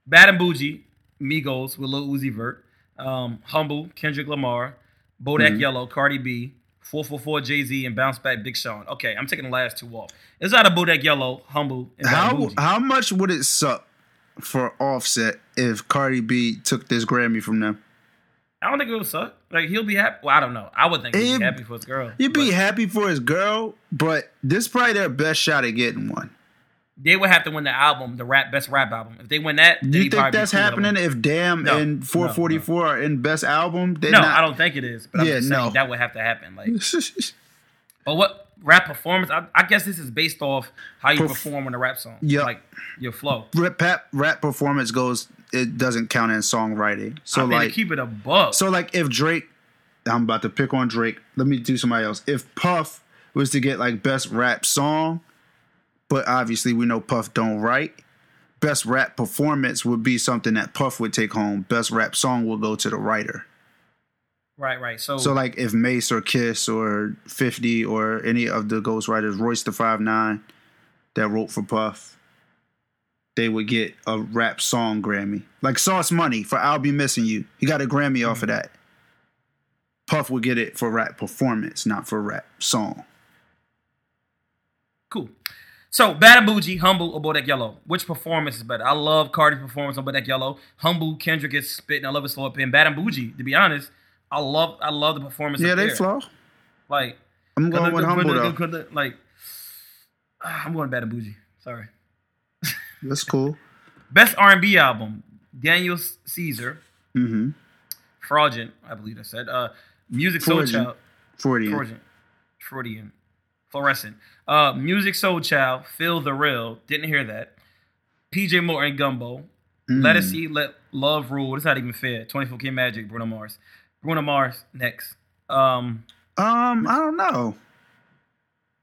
S3: Bad and Bougie, Migos with Lil Uzi Vert, um, Humble, Kendrick Lamar, Bodak
S2: Mm-hmm.
S3: Yellow, Cardi B, 444 Jay Z, and Bounce Back Big Sean. Okay, I'm taking the last two off. It's out of Bodak Yellow, Humble, and
S2: How how much would it suck for Offset if Cardi B took this Grammy from them?
S3: I don't think it would suck. Like he'll be happy. Well, I don't know. I would think he'd be happy for his girl.
S2: He'd be
S3: But
S2: happy for his girl, but this is probably their best shot at getting one.
S3: They would have to win the album, the rap best rap album. If they win that,
S2: You think that's happening if Damn
S3: No,
S2: and
S3: no,
S2: 444 are in best album?
S3: No,
S2: not.
S3: I don't think it is. But I'm
S2: Yeah,
S3: just saying
S2: no.
S3: that would have to happen. Like, but what rap performance? I, I guess this is based off how you
S2: Perf-
S3: perform on a rap song.
S2: Yeah,
S3: like your flow.
S2: rap, rap, rap performance goes. It doesn't count in songwriting. So
S3: I mean,
S2: like,
S3: keep it above.
S2: so like if Drake, I'm about to pick on Drake. Let me do somebody else. If Puff was to get like best rap song, but obviously we know Puff don't write. Best rap performance would be something that Puff would take home. Best rap song will go to the writer.
S3: right, right. So,
S2: So like if Mase or Kiss or 50 or any of the ghostwriters, Royce the Five Nine, that wrote for Puff, they would get a rap song Grammy. Like Sauce Money for I'll Be Missing You. He got a Grammy off of mm-hmm. that. Puff would get it for rap performance, not for rap song.
S3: cool. So, Bad and Bougie, Humble, or Bodak Yellow? Which performance is better? I love Cardi's performance on Bodak Yellow. Humble, Kendrick is spitting. I love his slow up in. Bad and Bougie, to be honest, I love I love the performance.
S2: Yeah, they
S3: there.
S2: flow.
S3: Like,
S2: I'm going with Humble though.
S3: like, I'm going Bad and Bougie. Sorry.
S2: That's cool.
S3: Best R&B album: Daniel Caesar,
S2: Mm-hmm.
S3: Fraudulent, I believe I said. Uh, Music Soul
S2: Freudian.
S3: Child,
S2: Freudian.
S3: Freudian, Freudian, Fluorescent. Uh, Musiq Soulchild, Feel the Real. Didn't hear that. PJ Morton, Gumbo.
S2: Mm.
S3: Ledisi, let love rule. It's not even fair. 24 K Magic, Bruno Mars. Bruno Mars next. Um,
S2: Um, I don't know.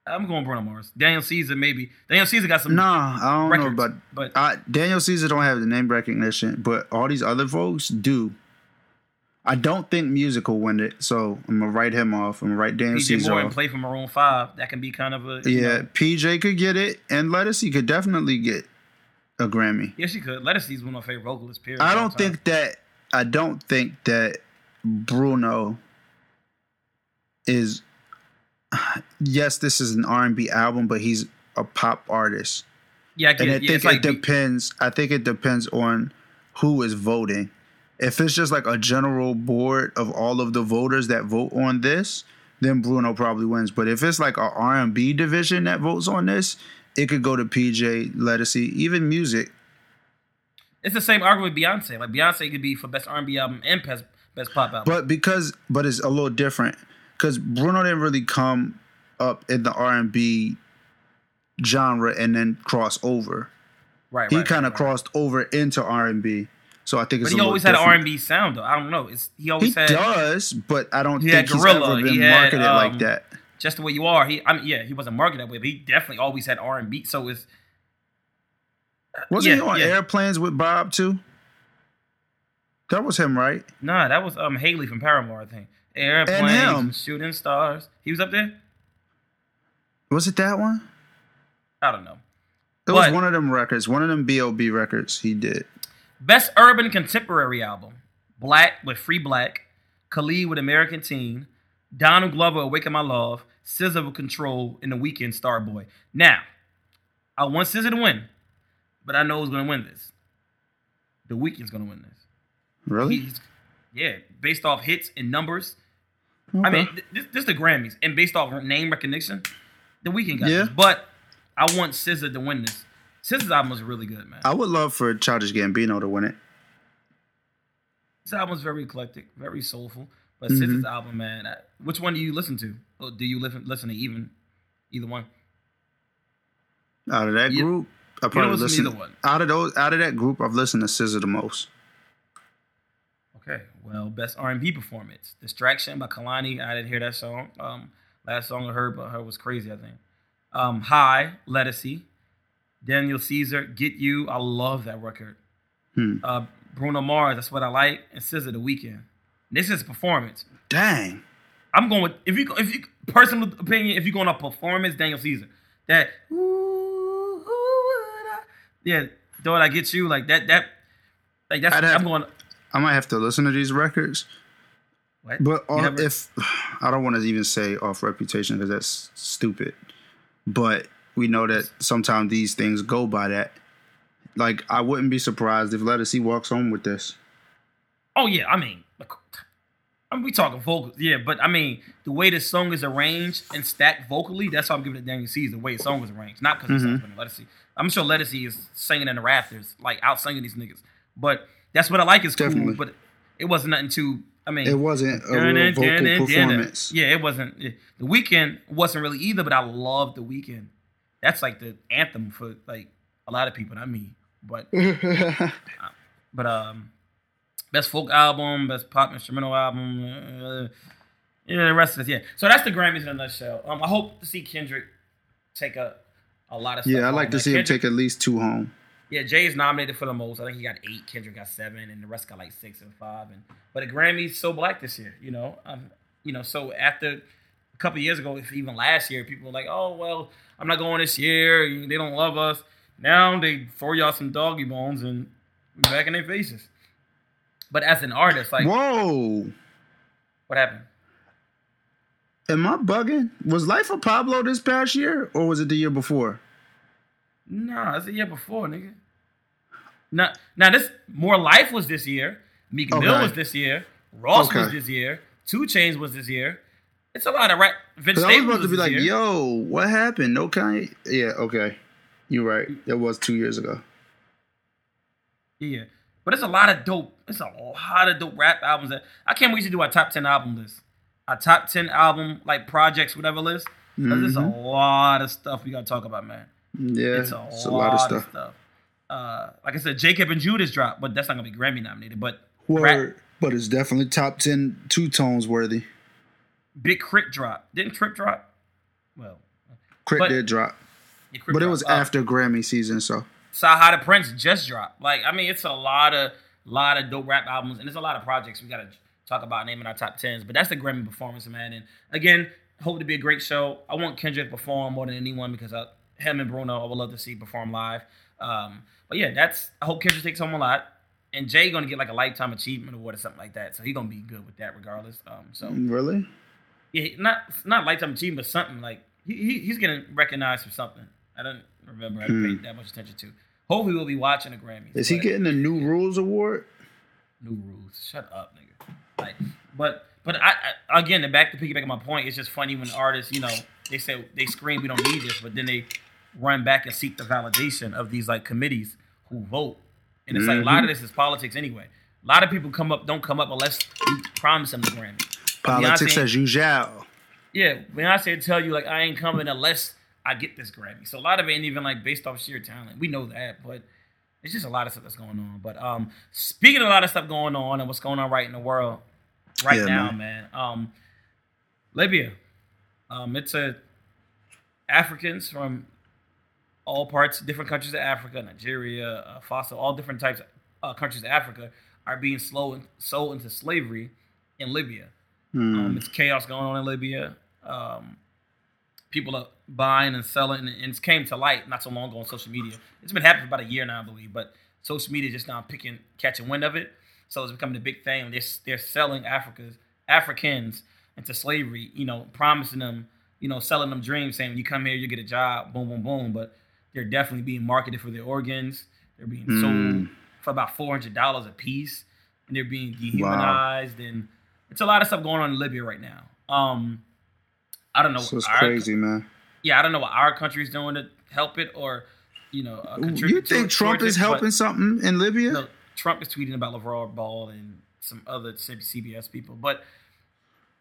S3: I'm going Bruno Mars. Daniel Caesar maybe. Daniel Caesar got some
S2: Nah, I don't
S3: records,
S2: know, but
S3: but
S2: I, Daniel Caesar don't have the name recognition, but all these other folks do. I don't think Musiq will win it, so I'm gonna write him off. I'm gonna write Daniel
S3: PJ
S2: Caesar
S3: Morton
S2: off.
S3: play for Maroon Five. That can be kind of a you
S2: Yeah,
S3: know-
S2: PJ could get it, and Ledisi could definitely get a Grammy.
S3: yes, she could. Let us see. one of my favorite vocalists. Period.
S2: I don't think that. I don't think that Bruno is. Yes, this is an R&B album, but he's a pop artist.
S3: Yeah, I get
S2: and I
S3: it. Yeah,
S2: think
S3: it's like
S2: it depends. I think it depends on who is voting. If it's just like a general board of all of the voters that vote on this, then Bruno probably wins. But if it's like a R and B division that votes on this, it could go to PJ, Ledisi, even Musiq.
S3: it's the same argument with Beyonce. Like Beyonce could be for best R&B album and best best pop album.
S2: But because, but it's a little different because Bruno didn't really come up in the R and B genre and then cross over.
S3: right,
S2: He
S3: right,
S2: kind of
S3: right, right.
S2: crossed over into R and B. So I think it's
S3: But he always had an. R&B sound though. I don't know. It's he
S2: He
S3: always had
S2: does, but I don't
S3: He
S2: think he's ever been
S3: he had,
S2: marketed like
S3: um,
S2: that.
S3: just the way you are. He, I mean, yeah, he wasn't marketed that way, but he definitely always had R&B. So it's
S2: Wasn't
S3: yeah,
S2: he on
S3: yeah.
S2: airplanes with B.O.B. too? That was him, right?
S3: nah, that was um Hayley from Paramore, I think. Airplanes, shooting stars. He was up there.
S2: Was it that one?
S3: I don't know.
S2: It was one of them records, one of them B.O.B. records he did.
S3: Best Urban Contemporary Album: 6lack with Free 6lack, Khalid with American Teen, Donald Glover Awaken My Love, SZA with Control, and The Weeknd Starboy. Now, I want SZA to win, but I know who's going to win this. The Weeknd's going to win this.
S2: Really?
S3: He's, yeah, based off hits and numbers.
S2: Okay.
S3: I mean, th- this, this the Grammys, and based off name recognition, The Weeknd got
S2: Yeah.
S3: this. But I want SZA to win this. SZA's album was really good, man.
S2: I would love for Childish Gambino to win it.
S3: This album album's very eclectic, very soulful. But
S2: Mhm.
S3: SZA's album, man, I, which one do you listen to? Or do you listen listen to even either one?
S2: Out of that
S3: You-
S2: group, I probably
S3: listen
S2: listen.
S3: to either one.
S2: Out of those, out of that group, I've listened to SZA the most.
S3: Okay, well, best R and B performance, "Distraction" by Kehlani. I didn't hear that song. Um, last song I heard by her was crazy. I think. Um, High, Ledisi, Daniel Caesar, Get You. I love that record.
S2: Hmm.
S3: Uh, Bruno Mars, that's what I like, and SZA, The Weeknd. This is performance.
S2: Dang.
S3: I'm going with if you if you personal opinion, if you're going to performance, Daniel Caesar. That ooh, ooh, I- yeah, don't I get you like that that like that's
S2: have-
S3: I'm going
S2: I might have to listen to these records.
S3: what?
S2: But
S3: You
S2: all,
S3: never-
S2: if I don't want to even say off reputation because that's stupid, but we know that sometimes these things go by that. Like I wouldn't be surprised if Ledisi walks home with this.
S3: oh yeah, I mean, I mean we talking vocals, yeah, but I mean the way the song is arranged and stacked vocally, that's why I'm giving it Daniel Caesar. The way the song was arranged, not because
S2: Mhm.
S3: mm Ledisi. I'm sure Ledisi is singing in the rafters, like out singing these niggas. But that's what I like is
S2: Definitely.
S3: cool, but it wasn't nothing too. I mean,
S2: It wasn't a real vocal performance.
S3: Yeah, it wasn't. yeah. The Weeknd wasn't really either, but I loved the Weeknd. That's like the anthem for like a lot of people, not me. But but um, best folk album, best pop instrumental album. Uh, yeah, the rest of it. Yeah. So that's the Grammys in a nutshell. Um, I hope to see Kendrick take a a lot of. Stuff
S2: yeah, I like to see him take at least two home.
S3: yeah, Jay is nominated for the most. I think he got eight. Kendrick got seven, and the rest got like six and five. And but the Grammys so black this year, you know. Um, you know, so after a couple years ago, if even last year, people were like, "Oh well, I'm not going this year. They don't love us." Now they throw y'all some doggy bones and back in their faces. But as an artist, like,
S2: Whoa.
S3: what happened?
S2: Am I bugging? Was Life of Pablo this past year or was it the year before?
S3: Nah, it's the year before, nigga. Now, now this more life was this year. Meek Mill was this year. Ross was this year. 2 Chainz was this year. It's a lot of rap. Vince
S2: 'Cause I was
S3: Staples
S2: about to be like,
S3: here.
S2: yo, what happened? No Kanye? Yeah, okay. You're right. It was two years ago.
S3: Yeah, but it's a lot of dope. It's a lot of dope rap albums. That I can't wait to do our top ten album list. Our top ten album like projects, whatever list. Because there's a lot of stuff we gotta talk about, man.
S2: Yeah,
S3: It's a,
S2: it's a
S3: lot,
S2: lot of
S3: of
S2: stuff.
S3: stuff. Uh, like I said, Jacob and Judas dropped, but that's not gonna be Grammy nominated. But
S2: Word,
S3: rap,
S2: but it's definitely top ten two tones worthy.
S3: Big K.R.I.T. drop. Didn't Trip drop? Well,
S2: K.R.I.T.
S3: But-
S2: did drop,
S3: yeah, K.R.I.T.
S2: but it was
S3: Uh,
S2: after Grammy season, so
S3: Saha the Prince just dropped. Like, I mean, it's a lot of lot of dope rap albums, and there's a lot of projects we gotta talk about naming our top tens. But that's the Grammy performance, man. And again, hope to be a great show. I want Kendrick to perform more than anyone because I, him and Bruno, I would love to see perform live. Um, but yeah, that's I hope Kendrick takes home a lot. And Jay gonna get like a lifetime achievement award or something like that, so he gonna be good with that regardless. Um, so
S2: really,
S3: yeah, not not lifetime achievement, but something like he, he he's getting recognized for something. I don't remember. I didn't pay that much attention to. Hopefully, we'll be watching the Grammys.
S2: Hmm. is he getting the New Rules award?
S3: new rules? Shut up, nigga. Like, but but I, I again, to back to piggyback on my point, it's just funny when artists, you know, they say they scream we don't need this, but then they run back and seek the validation of these like committees who vote, and it's like a
S2: Mm-hmm.
S3: lot of this is politics anyway. A lot of people come up don't come up unless you promise them the Grammy.
S2: Politics
S3: Beyonce-
S2: as usual.
S3: yeah, Beyonce tell you like I ain't coming unless I get this Grammy. So a lot of it ain't even like based off sheer talent. We know that, but it's just a lot of stuff that's going on. But um, speaking of a lot of stuff going on and what's going on right in the world right
S2: Yeah,
S3: now, man. Um, Libya, um, it's a Africans from all parts, different countries of Africa, Nigeria, uh, Fossil, all different types of uh, countries of Africa are being slow sold into slavery in Libya.
S2: Hmm.
S3: Um, it's chaos going on in Libya. Um, people are buying and selling, and it's came to light not so long ago on social media. It's been happening for about a year now, I believe, but social media just now picking, catching wind of it. So it's becoming a big thing. They're, they're selling Africa's Africans into slavery. You know, promising them, you know, selling them dreams, saying when you come here, you get a job, boom, boom, boom. But they're definitely being marketed for their organs. They're being sold for about four hundred dollars a piece, and they're being dehumanized. And it's a lot of stuff going on in Libya right now. Um, I don't know.
S2: So it's
S3: our-
S2: crazy, man.
S3: Yeah, I don't know what our country's doing to help it, or you know, uh, contribute
S2: You think Trump is
S3: it,
S2: helping something in Libya?
S3: no, Trump is tweeting about LaVar Ball and some other CBS people, but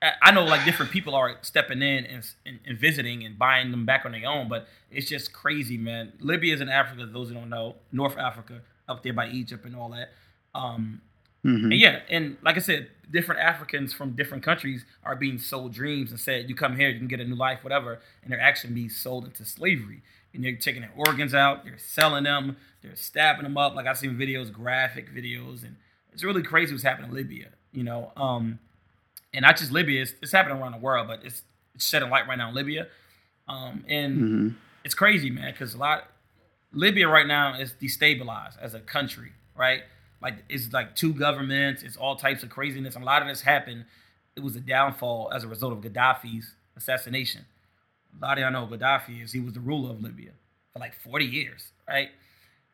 S3: I- I know like different people are stepping in and, and, and visiting and buying them back on their own, but it's just crazy, man. Libya is in Africa. Those who don't know, North Africa, up there by Egypt and all that. Um,
S2: Mhm.
S3: and yeah, and like I said, different Africans from different countries are being sold dreams and said, "You come here, you can get a new life, whatever," and they're actually being sold into slavery. And they're taking their organs out, they're selling them, they're stabbing them up. Like I've seen videos, graphic videos, and it's really crazy what's happening in Libya. You know, um, and not just Libya; it's, it's happening around the world, but it's it's shedding light right now in Libya. Um, and
S2: Mhm.
S3: it's crazy, man, because a lot Libya right now is destabilized as a country, right? Like it's like two governments, it's all types of craziness. And a lot of this happened. It was a downfall as a result of Gaddafi's assassination. A lot of y'all know Gaddafi is. He was the ruler of Libya for like 40 years, right?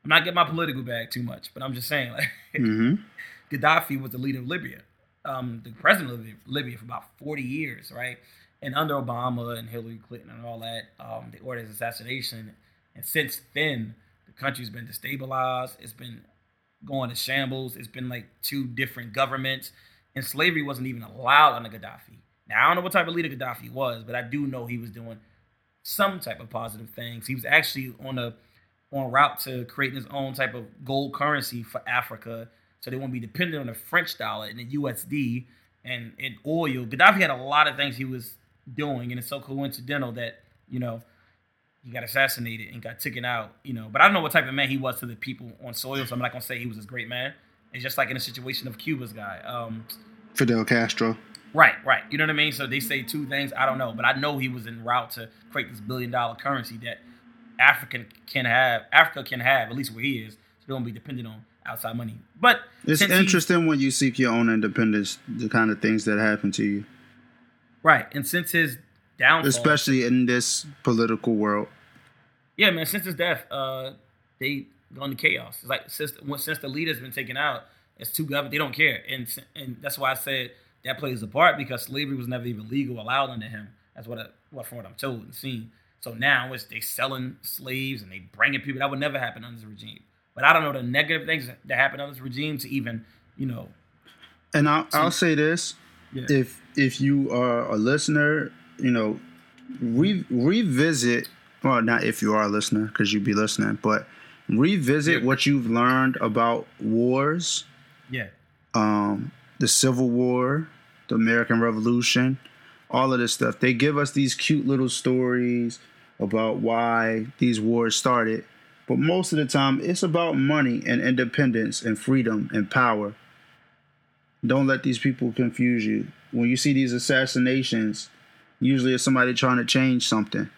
S3: I'm not getting my political bag too much, but I'm just saying, like,
S2: Mhm.
S3: Gaddafi was the leader of Libya, um, the president of Libya, Libya for about 40 years, right? And under Obama and Hillary Clinton and all that, um, they ordered his assassination. And since then, the country's been destabilized. It's been going to shambles. It's been like two different governments. And slavery wasn't even allowed under Gaddafi. Now, I don't know what type of leader Gaddafi was, but I do know he was doing some type of positive things. He was actually on a on route to creating his own type of gold currency for Africa, so they won't be dependent on the French dollar and the USD and, and oil. Gaddafi had a lot of things he was doing, and it's so coincidental that you know he got assassinated and got taken out. You know, but I don't know what type of man he was to the people on soil, so I'm not gonna say he was this great man. It's just like in the situation of Cuba's guy. Um,
S2: Fidel Castro.
S3: Right, right. You know what I mean? So they say two things. I don't know, but I know he was en route to create this billion dollar currency that African can have. Africa can have at least where he is. So they don't be dependent on outside money. But
S2: It's interesting when you seek your own independence, the kind of things that happen to you,
S3: right? And since his downfall,
S2: especially in this political world.
S3: Yeah, man. Since his death, uh, they gone to chaos. It's like since since the leader's been taken out, it's too government. They don't care, and and that's why I said that plays a part because slavery was never even legal allowed under him. That's what, I, what from what I'm told and seen. So now it's they selling slaves and they bringing people. That would never happen under this regime. But I don't know the negative things that happen under this regime to even, you know.
S2: And I'll, I'll say this:
S3: Yeah.
S2: if if you are a listener, you know, re- revisit. Well, not if you are a listener, because you'd be listening, but revisit
S3: Yeah.
S2: what you've learned about wars,
S3: Yeah.
S2: um, the Civil War, the American Revolution, all of this stuff. They give us these cute little stories about why these wars started, but most of the time it's about money and independence and freedom and power. Don't let these people confuse you. When you see these assassinations, usually it's somebody trying to change something.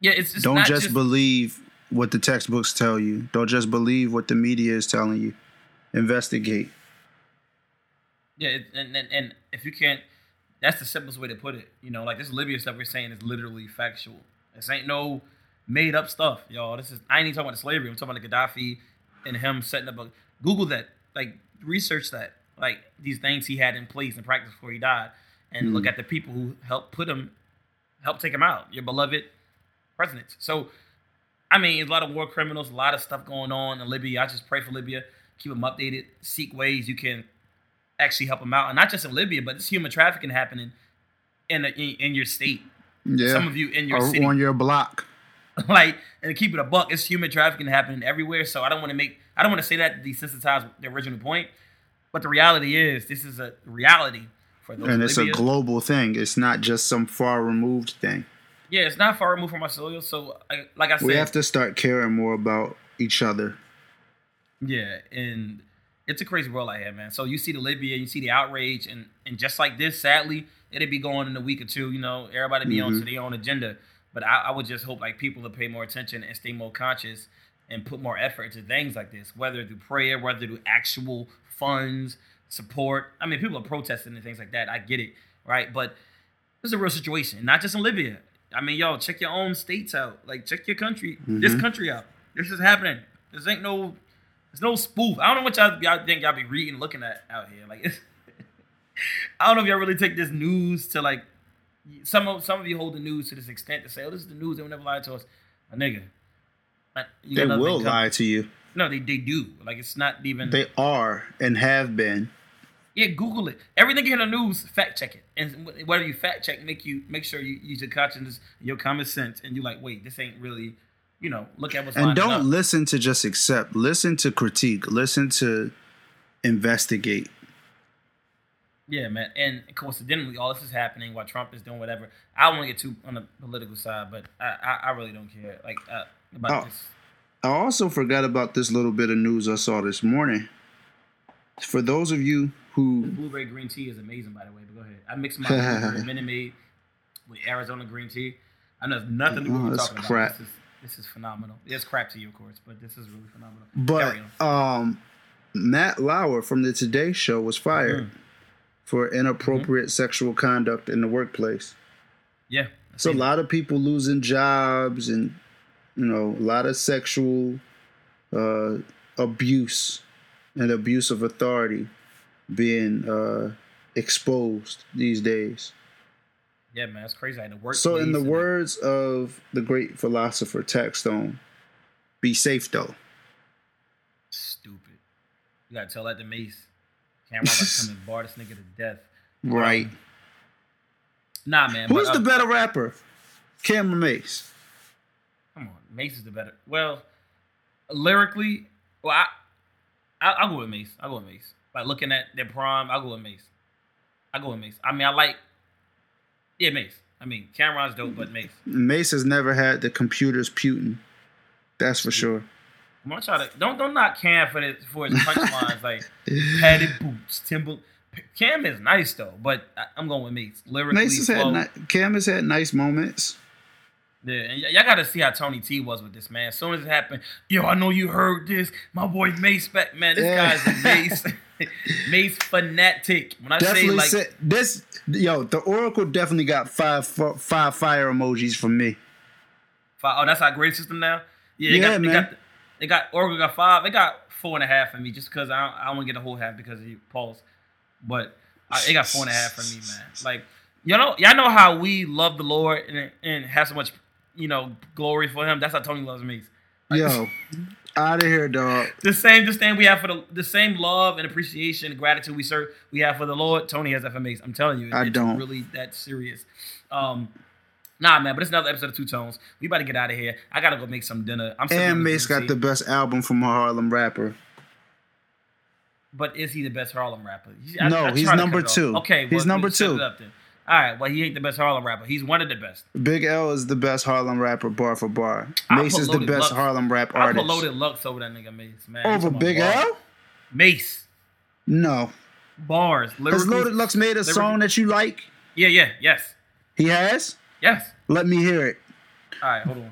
S3: Yeah, it's, it's
S2: Don't
S3: not
S2: just, believe what the textbooks tell you. Don't just believe what the media is telling you. Investigate.
S3: Yeah, it, and, and and if you can't, that's the simplest way to put it. You know, like this Libya stuff we're saying is literally factual. This ain't no made up stuff, y'all. This is I ain't even talking about slavery. I'm talking about the Gaddafi and him setting up a Google that, like research that, like these things he had in place and practice before he died, and hmm. look at the people who helped put him, helped take him out. Your beloved presidents. So, I mean, a lot of war criminals, a lot of stuff going on in Libya. I just pray for Libya. Keep them updated. Seek ways you can actually help them out, and not just in Libya, but it's human trafficking happening in the, in, in your state.
S2: Yeah.
S3: Some of you in your
S2: or
S3: city,
S2: on your block.
S3: like, and keep it a buck, it's human trafficking happening everywhere. So I don't want to make, I don't want to say that to desensitize the original point, but the reality is, this is a reality for those.
S2: And it's
S3: Libya.
S2: a global thing. It's not just some far removed thing.
S3: Yeah, it's not far removed from Australia. So, I, like I said,
S2: We have to start caring more about each other.
S3: Yeah, and it's a crazy world out here, man. So you see the Libya, you see the outrage, and and just like this, sadly, it'd be going in a week or two. You know, everybody be on mm-hmm. to their own agenda. But I, I would just hope like people to pay more attention and stay more conscious and put more effort into things like this, whether through prayer, whether through actual funds, support. I mean, people are protesting and things like that. I get it, right? But this is a real situation, not just in Libya. I mean, yo, check your own states out. Like, check your country, this mm-hmm. country out. This is happening. This ain't no there's no spoof. I don't know what y'all, y'all think y'all be reading, looking at out here. Like, it's, I don't know if y'all really take this news to like. Some of some of you hold the news to this extent to say, "Oh, this is the news. They will never lie to us." A nigga, like, you
S2: They will lie to you.
S3: No, they they do. Like, it's not even.
S2: They are and have been.
S3: Yeah, Google it. Everything you hear in the news, fact check it. And wh- whatever you fact check, make you make sure you use your conscience, your common sense, and you're like, wait, this ain't really. You know, look at what's
S2: And don't
S3: up.
S2: listen to just accept. Listen to critique. Listen to investigate.
S3: Yeah, man. And coincidentally, all this is happening while Trump is doing whatever. I don't want to get too on the political side, but I, I, I really don't care. Like uh, about
S2: Oh.
S3: this.
S2: I also forgot about this little bit of news I saw this morning. For those of you who
S3: Blueberry green tea is amazing, by the way. But go ahead. I mix my blueberry Minute Maid with Arizona green tea. I know there's nothing to
S2: Oh,
S3: what we're
S2: that's
S3: talking
S2: crap.
S3: about. This is this is phenomenal. It's crap to you, of course, but this is really phenomenal.
S2: But um, Matt Lauer from the Today Show was fired
S3: Mm-hmm.
S2: for inappropriate sexual conduct in the workplace.
S3: yeah,
S2: So a lot of people losing jobs and you know a lot of sexual uh, abuse and abuse of authority being uh, exposed these days.
S3: yeah, man, it's crazy. I had to work.
S2: So in the words of the great philosopher Taxstone, be safe though.
S3: stupid. You gotta tell that to Mase. Cam'ron about to come and bar this nigga to death.
S2: Right.
S3: Nah, man.
S2: Who's
S3: but, uh,
S2: the better rapper? Cam'ron Mase.
S3: Come on, Mase is the better. Well, lyrically, well, I, I I'll go with Mase. I'll go with Mase. Like looking at their prime, I'll go with Mase. I go with Mase. I mean, I like, yeah, Mase. I mean, Cam'ron's dope, but Mase.
S2: Mase has never had the computers Putin. That's for sure.
S3: I'm gonna try to don't don't knock Cam for this for his punchlines like padded boots, Timber. Cam is nice though, but I, I'm going with Mase. Lyrically,
S2: Mase has had ni- Cam has had nice moments.
S3: Yeah, and y- y'all got to see how Tony T was with this man. As soon as it happened, yo, I know you heard this. My boy Mase back, man. This
S2: Yeah.
S3: guy's a Mase, Mase fanatic. When I
S2: Definitely
S3: say like,
S2: said this. Yo, the Oracle definitely got five five fire emojis from me.
S3: five, oh, that's our grade system now. Yeah, they
S2: Yeah,
S3: got, they
S2: man.
S3: got, they got Oracle got five. They got four and a half for me just because I don't, I don't want to get a whole half because of you, Pauls. But I, it got four and a half for me, man. Like, you know, y'all know how we love the Lord and, and have so much, you know, glory for Him. That's how Tony loves me.
S2: Yo, out of here, dog.
S3: The same the same we have for the the same love and appreciation and gratitude we serve we have for the Lord. Tony has that for. I'm telling you,
S2: I
S3: it's
S2: don't.
S3: really that serious. Um, nah, man, but it's another episode of Two Tones. We about to get out of here. I gotta go make some dinner. I'm
S2: And Mase got the best album from a Harlem rapper.
S3: But is he the best Harlem rapper?
S2: No, he's
S3: try to
S2: number
S3: it
S2: two.
S3: Okay,
S2: He's
S3: well,
S2: number two.
S3: It up then. All right, well, he ain't the best Harlem rapper. He's one of the best.
S2: Big L is the best Harlem rapper, bar for bar.
S3: Mase
S2: is the best
S3: Lux-
S2: Harlem rap artist.
S3: I put. Loaded Lux over that nigga Mase, man.
S2: Over Big
S3: bars.
S2: L?
S3: Mase
S2: No.
S3: bars.
S2: Has Loaded Lux made a
S3: lyrical-
S2: song that you like?
S3: Yeah, yeah, yes,
S2: He has?
S3: yes.
S2: Let me hear it.
S3: All right, hold on.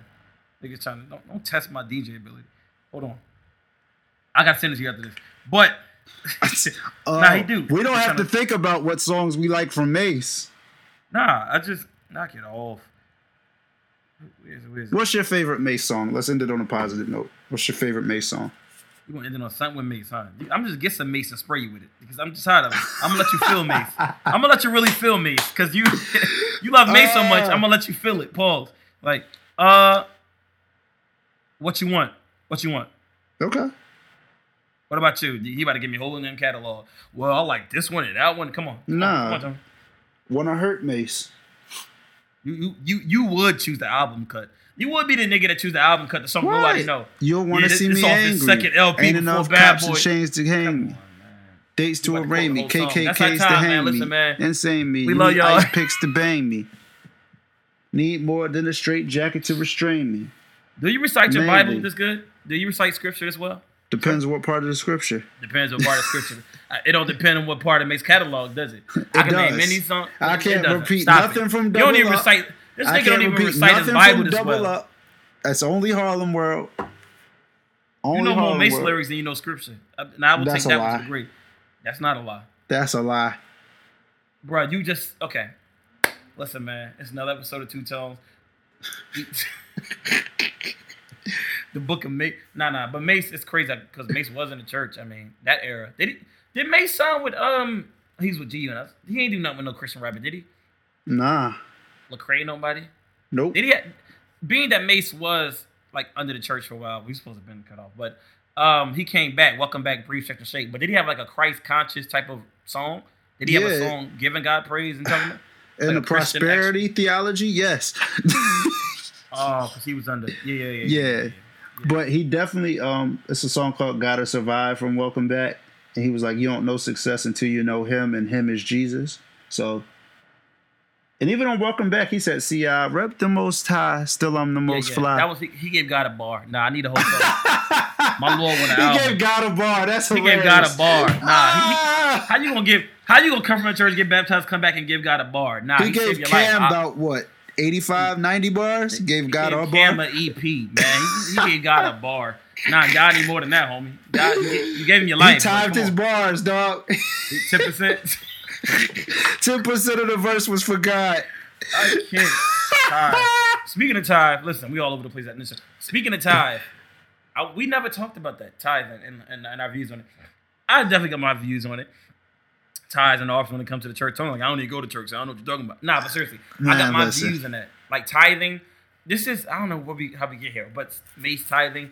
S3: Niggas trying to don't, don't test my DJ ability. Hold on. I got to send it to you after this. But
S2: Uh,
S3: Nah, he do.
S2: We don't have to
S3: tryna-
S2: think about what songs we like from Mase.
S3: Nah, I just knock it off. Where's? Where's?
S2: What's your favorite Mase song? Let's end it on a positive note. What's your favorite Mase song?
S3: You gonna end it on something with Mase, huh? I'm just gonna get some Mace and spray you with it because I'm just tired of it. I'm gonna let you feel Mace. I'm gonna let you really feel Mace because you you love Mase so much. I'm gonna let you feel it. Pause. Like, uh, what you want? What you want?
S2: Okay.
S3: What about you? He about to give me a whole them catalog. Well, I like this one and that one. Come on.
S2: Nah.
S3: come on.
S2: Wanna hurt Mase?
S3: You, you you you would choose the album cut. You would be the nigga that choose the album cut. The song nobody know.
S2: You'll want to
S3: this-
S2: see
S3: this
S2: me
S3: off
S2: angry.
S3: second LP
S2: Ain't enough
S3: Bad
S2: cops
S3: Boy.
S2: and chains to hang me. Dates to
S3: to
S2: arraign me.
S3: the whole song. That's
S2: KKKs to hang
S3: man.
S2: me.
S3: Listen, man.
S2: Insane me.
S3: We love
S2: need
S3: y'all.
S2: Ice picks to bang me. Need more than a straight jacket to restrain me.
S3: Do you recite your
S2: Maybe.
S3: Bible this good? Do you recite scripture as well?
S2: Depends on what part of the scripture.
S3: Depends what part of scripture. Uh, It don't depend on what part it makes catalog, does it? I
S2: It
S3: can name many songs.
S2: I can't repeat
S3: Stop
S2: nothing
S3: it.
S2: from
S3: You don't even
S2: Up.
S3: recite. This
S2: I
S3: nigga don't even recite his Bible this
S2: Double
S3: well.
S2: Up. That's only Harlem World. Only
S3: You know more
S2: Harlem
S3: Mase
S2: World.
S3: lyrics than you know scripture. Uh, Now I will
S2: That's
S3: take that one
S2: lie.
S3: to the. That's not a lie,
S2: That's a lie.
S3: bro. You just okay. Listen, man. It's another episode of Two Tones. the book of Mase. Nah, nah. But Mase is crazy because Mase was in the church. I mean, that era. Did he? Did Mase sign with um? He's with G Unit. He ain't do nothing with no Christian rapper, did he?
S2: Nah.
S3: Lecrae, nobody.
S2: Nope.
S3: Did he? being that Mase was like under the church for a while, we supposed to have been cut off, but um, he came back. Welcome back, brief sector shake. But did he have like a Christ conscious type of song? Did he have a song giving God praise and telling him?
S2: In
S3: like
S2: the prosperity theology, yes.
S3: Oh, because he was under. Yeah, yeah, yeah.
S2: Yeah. But he definitely um it's a song called Gotta Survive from Welcome Back. And he was like, You don't know success until you know him and him is Jesus. So and even on Welcome Back, he said, See, I rep the most high, still I'm the most
S3: yeah.
S2: fly.
S3: That was he, he gave God a bar. Nah, I need a whole song. My Lord want an
S2: he
S3: album.
S2: gave God a bar. That's
S3: He
S2: hilarious.
S3: gave God a bar. Nah, he,
S2: Ah!
S3: how you gonna give? How you gonna come from a church, get baptized, come back and give God a bar? Nah,
S2: he
S3: he,
S2: gave Cam about what, 85, 90 bars? He gave God a bar.
S3: Cam a EP, man. He, he gave God a bar. Nah, God need more than that, homie. God, you, gave- him your life.
S2: He timed his bars, dog.
S3: ten percent.
S2: 10% of the verse was for God.
S3: I can't. Tithe. Speaking of tithe, listen, we all over the place at this. Speaking of tithe, I, we never talked about that tithe and, and, and our views on it. I definitely got my views on it. Tithes and offers when it comes to the church. I'm like, I don't need to go to church. So I don't know what you're talking about. Nah, but seriously, I got my
S2: listen.
S3: views on that. Like tithing, this is I don't know what we how we get here, but Mase tithing,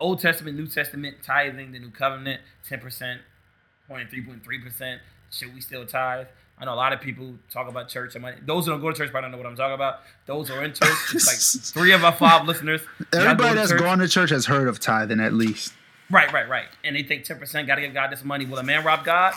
S3: Old Testament, New Testament tithing, the New Covenant, ten percent, point three point three percent. Should we still tithe? I know a lot of people talk about church and money. Those who don't go to church probably don't know what I'm talking about. Those who are in church, it's like three of our five listeners.
S2: Everybody that's
S3: church.
S2: gone to church has heard of tithing at least.
S3: Right, right, right. And they think ten percent got to give God this money. Will a man rob God?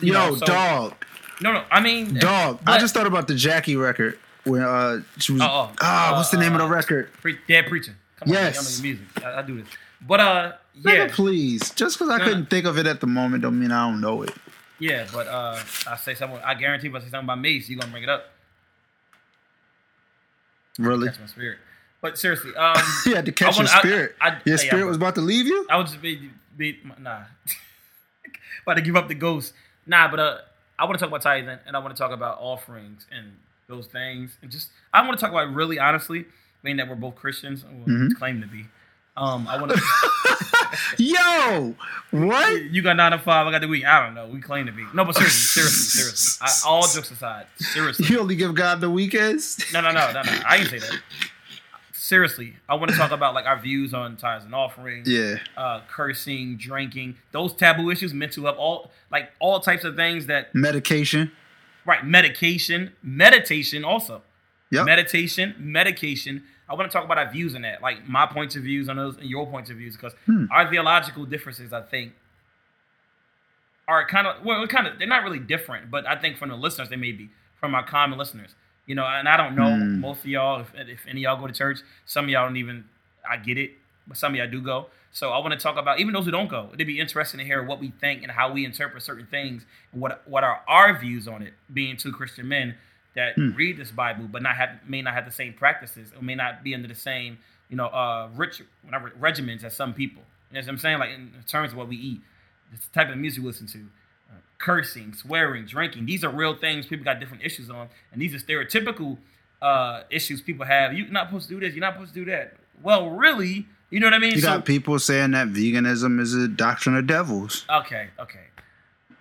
S3: You
S2: Yo,
S3: know, so-
S2: dog,
S3: No, no. I mean,
S2: dog. I just thought about the Jackie record when uh she was.
S3: Oh, oh,
S2: ah,
S3: uh,
S2: what's the name of
S3: uh,
S2: the record?
S3: Pre- dead preaching. Come on,
S2: Yes.
S3: know your music. I, I do this, but uh, yeah,
S2: please. Just because I
S3: Nah.
S2: couldn't think of it at the moment, don't mean I don't know it.
S3: yeah. But uh, I say something. I guarantee if I say something about Mase, you're gonna bring it up.
S2: Really?
S3: Catch my spirit. But seriously, um,
S2: You had to catch
S3: I wanna-
S2: your
S3: I-
S2: spirit.
S3: I-
S2: your
S3: yeah,
S2: spirit
S3: but-
S2: was about to leave you.
S3: I would just be, be nah, about to give up the ghost. Nah, but uh, I want to talk about tithing and I want to talk about offerings and those things and just I want to talk about really honestly, being that we're both Christians, well,
S2: Mhm.
S3: claim to be. Um, I want to.
S2: Yo, what?
S3: You got nine to five. I got the week. I don't know. We claim to be. No, but seriously, seriously, seriously. I, all jokes aside, seriously.
S2: You only give God the weekends?
S3: No, no, no, no, no. I didn't say that. Seriously, I want to talk about like our views on tithes and offerings,
S2: Yeah.
S3: uh, cursing, drinking, those taboo issues, mental health, all like all types of things that
S2: Medication.
S3: right. Medication, meditation, also
S2: yeah,
S3: meditation, medication. I want to talk about our views on that, like my points of views on those and your points of views, because
S2: Hmm.
S3: our theological differences, I think, are kind of well, kind of they're not really different, but I think from the listeners they may be from our common listeners, you know. And I don't know
S2: Hmm.
S3: most of y'all if, if any of y'all go to church. Some of y'all don't even. I get it, but some of y'all do go. So I want to talk about even those who don't go. It'd be interesting to hear what we think and how we interpret certain things and what what are our views on it. Being two Christian men that
S2: Hmm.
S3: read this Bible, but not have may not have the same practices or may not be under the same you know uh rich regimens as some people. You know what I'm saying? Like in terms of what we eat, the type of music we listen to, cursing, swearing, drinking. These are real things people got different issues on, and these are stereotypical uh issues people have. You're not supposed to do this. You're not supposed to do that. Well, really, you know what I mean?
S2: You got people saying that veganism is a doctrine of devils.
S3: okay, okay.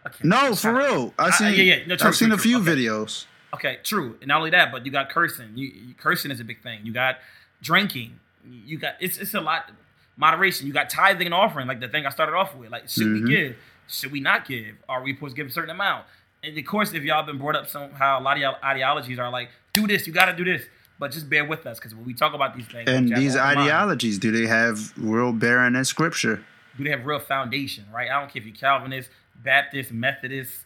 S3: Okay.
S2: No, for
S3: not-
S2: real. I've seen.
S3: yeah, yeah. No, true,
S2: I've seen
S3: true,
S2: a few.
S3: Okay.
S2: videos.
S3: Okay, true. And not only that, but you got cursing. You, you cursing is a big thing. You got drinking. You got it's it's a lot moderation. You got tithing and offering, like the thing I started off with. Like, should
S2: Mhm.
S3: we give? Should we not give? Are we supposed to give a certain amount? And of course, if y'all been brought up somehow, a lot of y'all ideologies are like, do this, you got to do this. But just bear with us because when we talk about these things,
S2: And these ideologies, do they have real bearing in scripture?
S3: do they have real foundation, right? I don't care if you're Calvinist, Baptist, Methodist,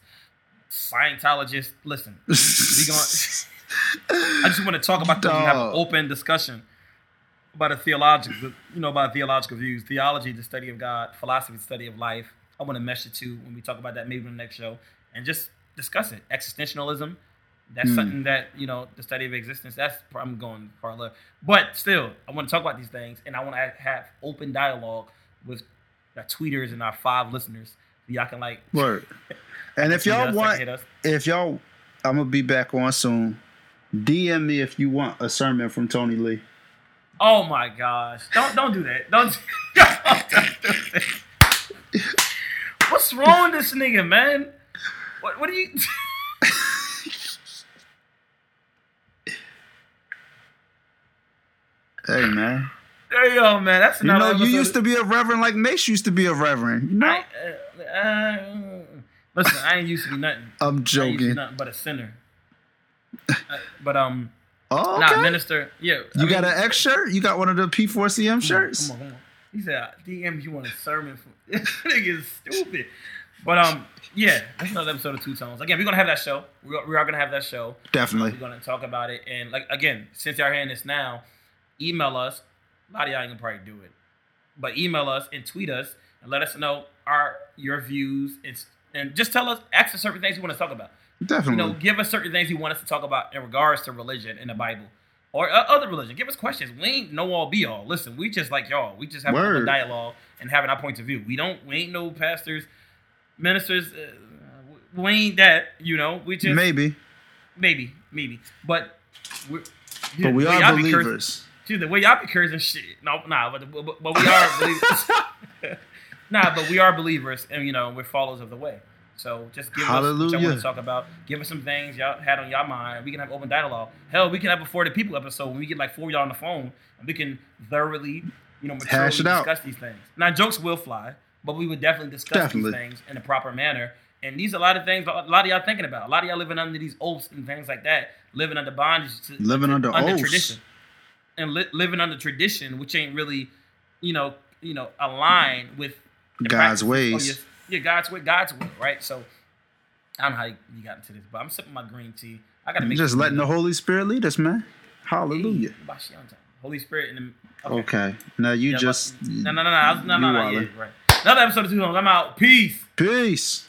S3: Scientologist. Listen, we going I just want to talk about this and have an open discussion about a theological, you know, about theological views. Theology, the study of God. Philosophy, the study of life. I want to mesh the two when we talk about that maybe in the next show and just discuss it. Existentialism. That's
S2: Hmm.
S3: something that you know, the study of existence. That's I'm going far left, but still, I want to talk about these things, and I want to have open dialogue with our tweeters and our five listeners. Y'all can like
S2: Word. And if y'all
S3: us,
S2: want, if y'all, I'm gonna be back on soon. DM me if you want a sermon from Tony Lee.
S3: Oh my gosh! Don't don't do that. Don't. don't do that. What's wrong with this nigga, man? What what are you?
S2: Hey man,
S3: There you go, man. That's another.
S2: you know you used to be a reverend like Mase used to be a reverend. You know,
S3: I, uh, uh, listen, I ain't used to be nothing.
S2: I'm
S3: I ain't used to be
S2: joking.
S3: nothing but a sinner. Uh, but um,
S2: Oh, okay.
S3: nah, minister. Yeah,
S2: you got an X shirt? You got one of the P4CM shirts?
S3: Come on, come on. He said, DM you want a sermon from this nigga is stupid. But um, yeah, that's another episode of Two Tones. Again, we're gonna have that show. We are, we are gonna have that show.
S2: Definitely.
S3: We're gonna talk about it. And like again, since y'all hearing this now, email us. A lot of y'all ain't gonna probably do it, but email us and tweet us and let us know our your views and and just tell us ask us certain things you want to talk about.
S2: Definitely.
S3: You know, give us certain things you want us to talk about in regards to religion in the Bible or uh, other religion. Give us questions. We ain't know all be all. Listen, we just like y'all. We just have a dialogue and having our points of view. We don't. We ain't no pastors, ministers. Uh, we ain't that. You know. We just
S2: Maybe,
S3: maybe, maybe. But we're,
S2: but we are
S3: be
S2: believers.
S3: Dude, the way y'all be cursing shit. No, nah, but, but, but we are believers. nah, but we are believers, and you know we're followers of the way. So just give us what y'all want to talk about. Give us some things y'all had on y'all mind. We can have open dialogue. Hell, we can have a for the people episode when we get like four of y'all on the phone, and we can thoroughly, you know, maturely
S2: Hash it out.
S3: discuss these things. Now jokes will fly, but we would definitely discuss
S2: Definitely.
S3: these things in a proper manner. And these are a lot of things a lot of y'all thinking about. A lot of y'all living under these oaths and things like that, living under bondage, to,
S2: Living under
S3: under
S2: oaths.
S3: tradition, and li- living under tradition, which ain't really, you know, you know, aligned with the
S2: God's ways.
S3: Yeah, God's way, God's will, right? So I don't know how you got into this, but I'm sipping my green tea. I gotta make
S2: Just letting the Holy Spirit lead us, man. Hallelujah.
S3: Hey, Holy Spirit and the,
S2: Okay. Now you
S3: Yeah,
S2: just
S3: no, no, no, no, no, no,
S2: you
S3: no, yeah, right. Another episode of Two Homes. I'm out. Peace.
S2: peace.